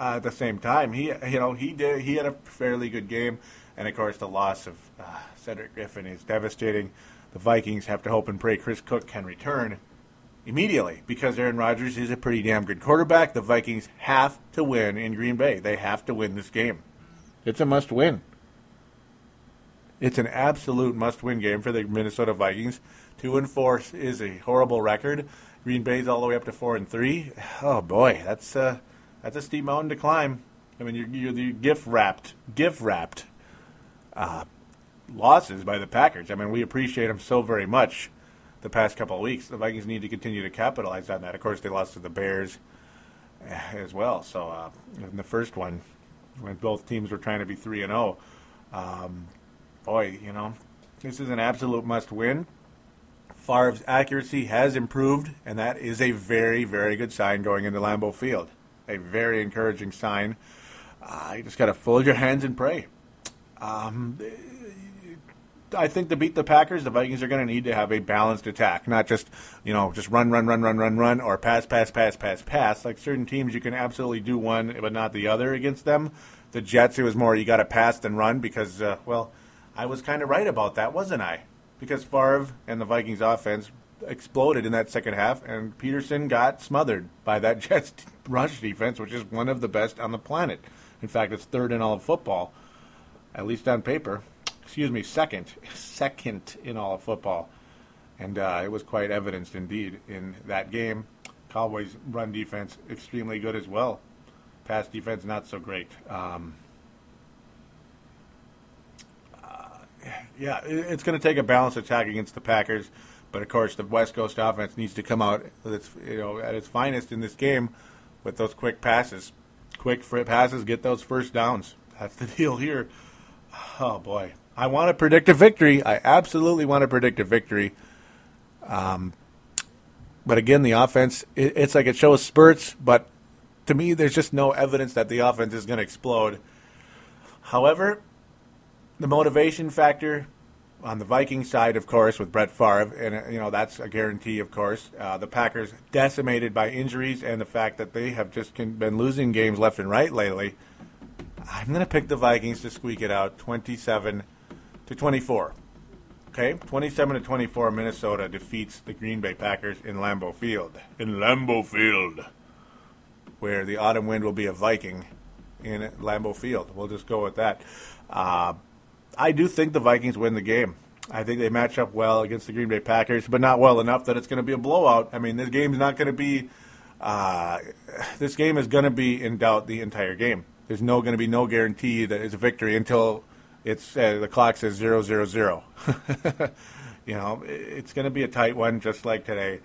uh, at the same time, he you know he did he had a fairly good game, and of course the loss of uh, Cedric Griffin is devastating. The Vikings have to hope and pray Chris Cook can return immediately because Aaron Rodgers is a pretty damn good quarterback. The Vikings have to win in Green Bay. They have to win this game. It's a must win. It's an absolute must win game for the Minnesota Vikings. Two and four is a horrible record, Green Bay's all the way up to four and three. Oh boy, that's uh, that's a steep mountain to climb. I mean, you're, you're, you're gift wrapped, gift wrapped uh, losses by the Packers. I mean, we appreciate them so very much the past couple of weeks. The Vikings need to continue to capitalize on that. Of course, they lost to the Bears eh, as well. So uh, in the first one, when both teams were trying to be three and zero, oh, um, boy, you know, this is an absolute must win. Favre's accuracy has improved, and that is a very, very good sign going into Lambeau Field. A very encouraging sign. Uh, you just got to fold your hands and pray. Um, I think to beat the Packers, the Vikings are going to need to have a balanced attack, not just you know just run, run, run, run, run, run, or pass, pass, pass, pass, pass. Like certain teams, you can absolutely do one but not the other against them. The Jets, it was more you got to pass than run because, uh, well, I was kind of right about that, wasn't I? Because Favre and the Vikings offense exploded in that second half, and Peterson got smothered by that [laughs] Jets rush defense, which is one of the best on the planet. In fact, it's third in all of football, at least on paper excuse me, second, [laughs] second in all of football. And uh, it was quite evidenced indeed in that game. Cowboys' run defense extremely good as well. Pass defense not so great. Um, uh, yeah, it's going to take a balanced attack against the Packers, but of course the West Coast offense needs to come out its, you know at its finest in this game with those quick passes. Quick passes get those first downs. That's the [laughs] deal here. Oh boy, I want to predict a victory. I absolutely want to predict a victory. Um, but again, the offense, it, it's like it shows spurts, but to me, there's just no evidence that the offense is going to explode. However, the motivation factor on the Viking side, of course, with Brett Favre, and you know that's a guarantee, of course. Uh, the Packers decimated by injuries and the fact that they have just been losing games left and right lately. I'm going to pick the Vikings to squeak it out, 27 to 24. Okay, 27 to 24, Minnesota defeats the Green Bay Packers in Lambeau Field. In Lambeau Field, where the autumn wind will be a Viking in Lambeau Field. We'll just go with that. Uh, I do think the Vikings win the game. I think they match up well against the Green Bay Packers, but not well enough that it's going to be a blowout. I mean, this game's not going to be. Uh, this game is going to be in doubt the entire game. There's no going to be no guarantee that it's a victory until it's uh, the clock says zero zero zero. [laughs] you know, it's going to be a tight one, just like today.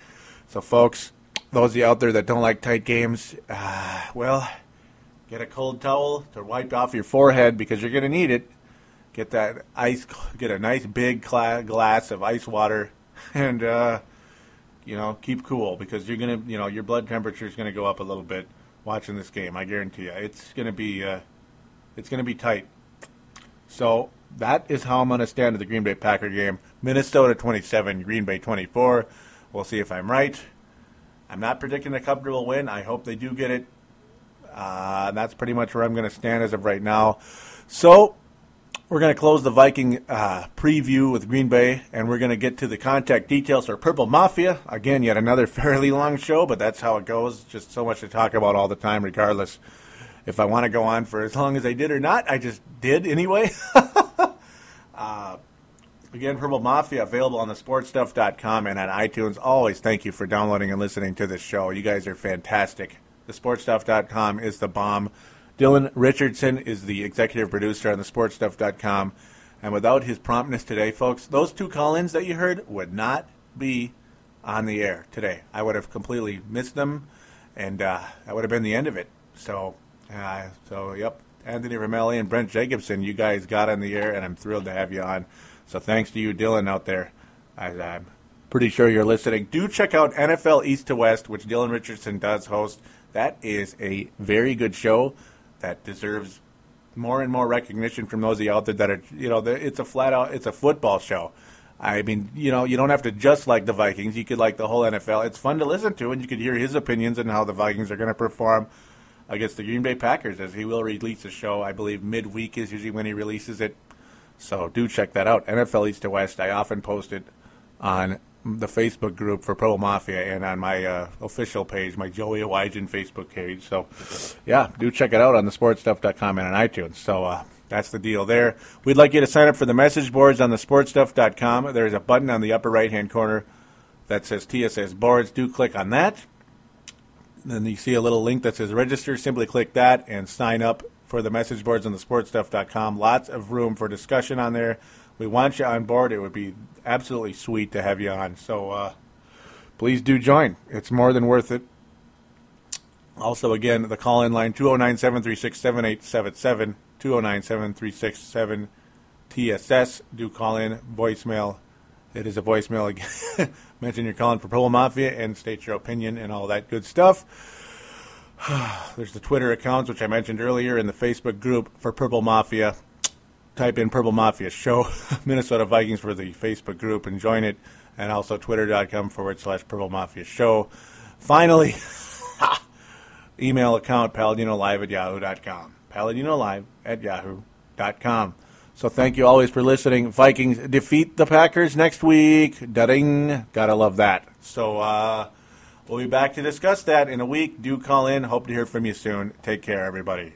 So, folks, those of you out there that don't like tight games, uh, well, get a cold towel to wipe off your forehead because you're going to need it. Get that ice, get a nice big glass of ice water, [laughs] and uh, you know, keep cool because you're gonna, you know, your blood temperature is to go up a little bit watching this game. I guarantee you, it's to be, uh, it's to be tight. So that is how I'm to stand at the Green Bay Packer game. Minnesota 27, Green Bay 24. We'll see if I'm right. I'm not predicting a comfortable win. I hope they do get it. Uh, that's pretty much where I'm going to stand as of right now. So we're going to close the Viking uh, preview with Green Bay, and we're going to get to the contact details for Purple Mafia. Again, yet another [laughs] fairly long show, but that's how it goes. Just so much to talk about all the time, regardless if I want to go on for as long as I did or not. I just did anyway. [laughs] uh, again, Purple Mafia available on the sportstuff.com and on iTunes. Always thank you for downloading and listening to this show. You guys are fantastic. The sportstuff.com is the bomb. Dylan Richardson is the executive producer on the sportstuff.com. And without his promptness today, folks, those two call ins that you heard would not be on the air today. I would have completely missed them, and uh, that would have been the end of it. So uh, so, yep, Anthony Romelli and Brent Jacobson, you guys got on the air, and I'm thrilled to have you on. So, thanks to you, Dylan, out there. I, I'm pretty sure you're listening. Do check out NFL East to West, which Dylan Richardson does host. That is a very good show that deserves more and more recognition from those of you out there that are, you know, it's a flat out, it's a football show. I mean, you know, you don't have to just like the Vikings. You could like the whole NFL. It's fun to listen to, and you could hear his opinions on how the Vikings are going to perform against the Green Bay Packers, as he will release the show. I believe midweek is usually when he releases it. So do check that out. NFL East to West. I often post it on the Facebook group for Pro Mafia and on my uh, official page, my Joey Awajan Facebook page. So, yeah, do check it out on the sportstuff.com and on iTunes. So, uh, that's the deal there. We'd like you to sign up for the message boards on the sportstuff.com. There's a button on the upper right hand corner that says TSS boards. Do click on that. Then you see a little link that says register. Simply click that and sign up for the message boards on the sportstuff.com. Lots of room for discussion on there. We want you on board. It would be absolutely sweet to have you on. So uh, please do join. It's more than worth it. Also, again, the call in line 209 736 7877, 209 736 TSS. Do call in, voicemail. It is a voicemail again. [laughs] Mention you're calling for Purple Mafia and state your opinion and all that good stuff. [sighs] There's the Twitter accounts, which I mentioned earlier, and the Facebook group for Purple Mafia. Type in Purple Mafia Show, [laughs] Minnesota Vikings for the Facebook group and join it, and also twitter.com forward slash Purple Mafia Show. Finally, [laughs] email account paladinolive at yahoo.com. Paladinolive at yahoo.com. So thank you always for listening. Vikings defeat the Packers next week. Ding. Gotta love that. So uh, we'll be back to discuss that in a week. Do call in. Hope to hear from you soon. Take care, everybody.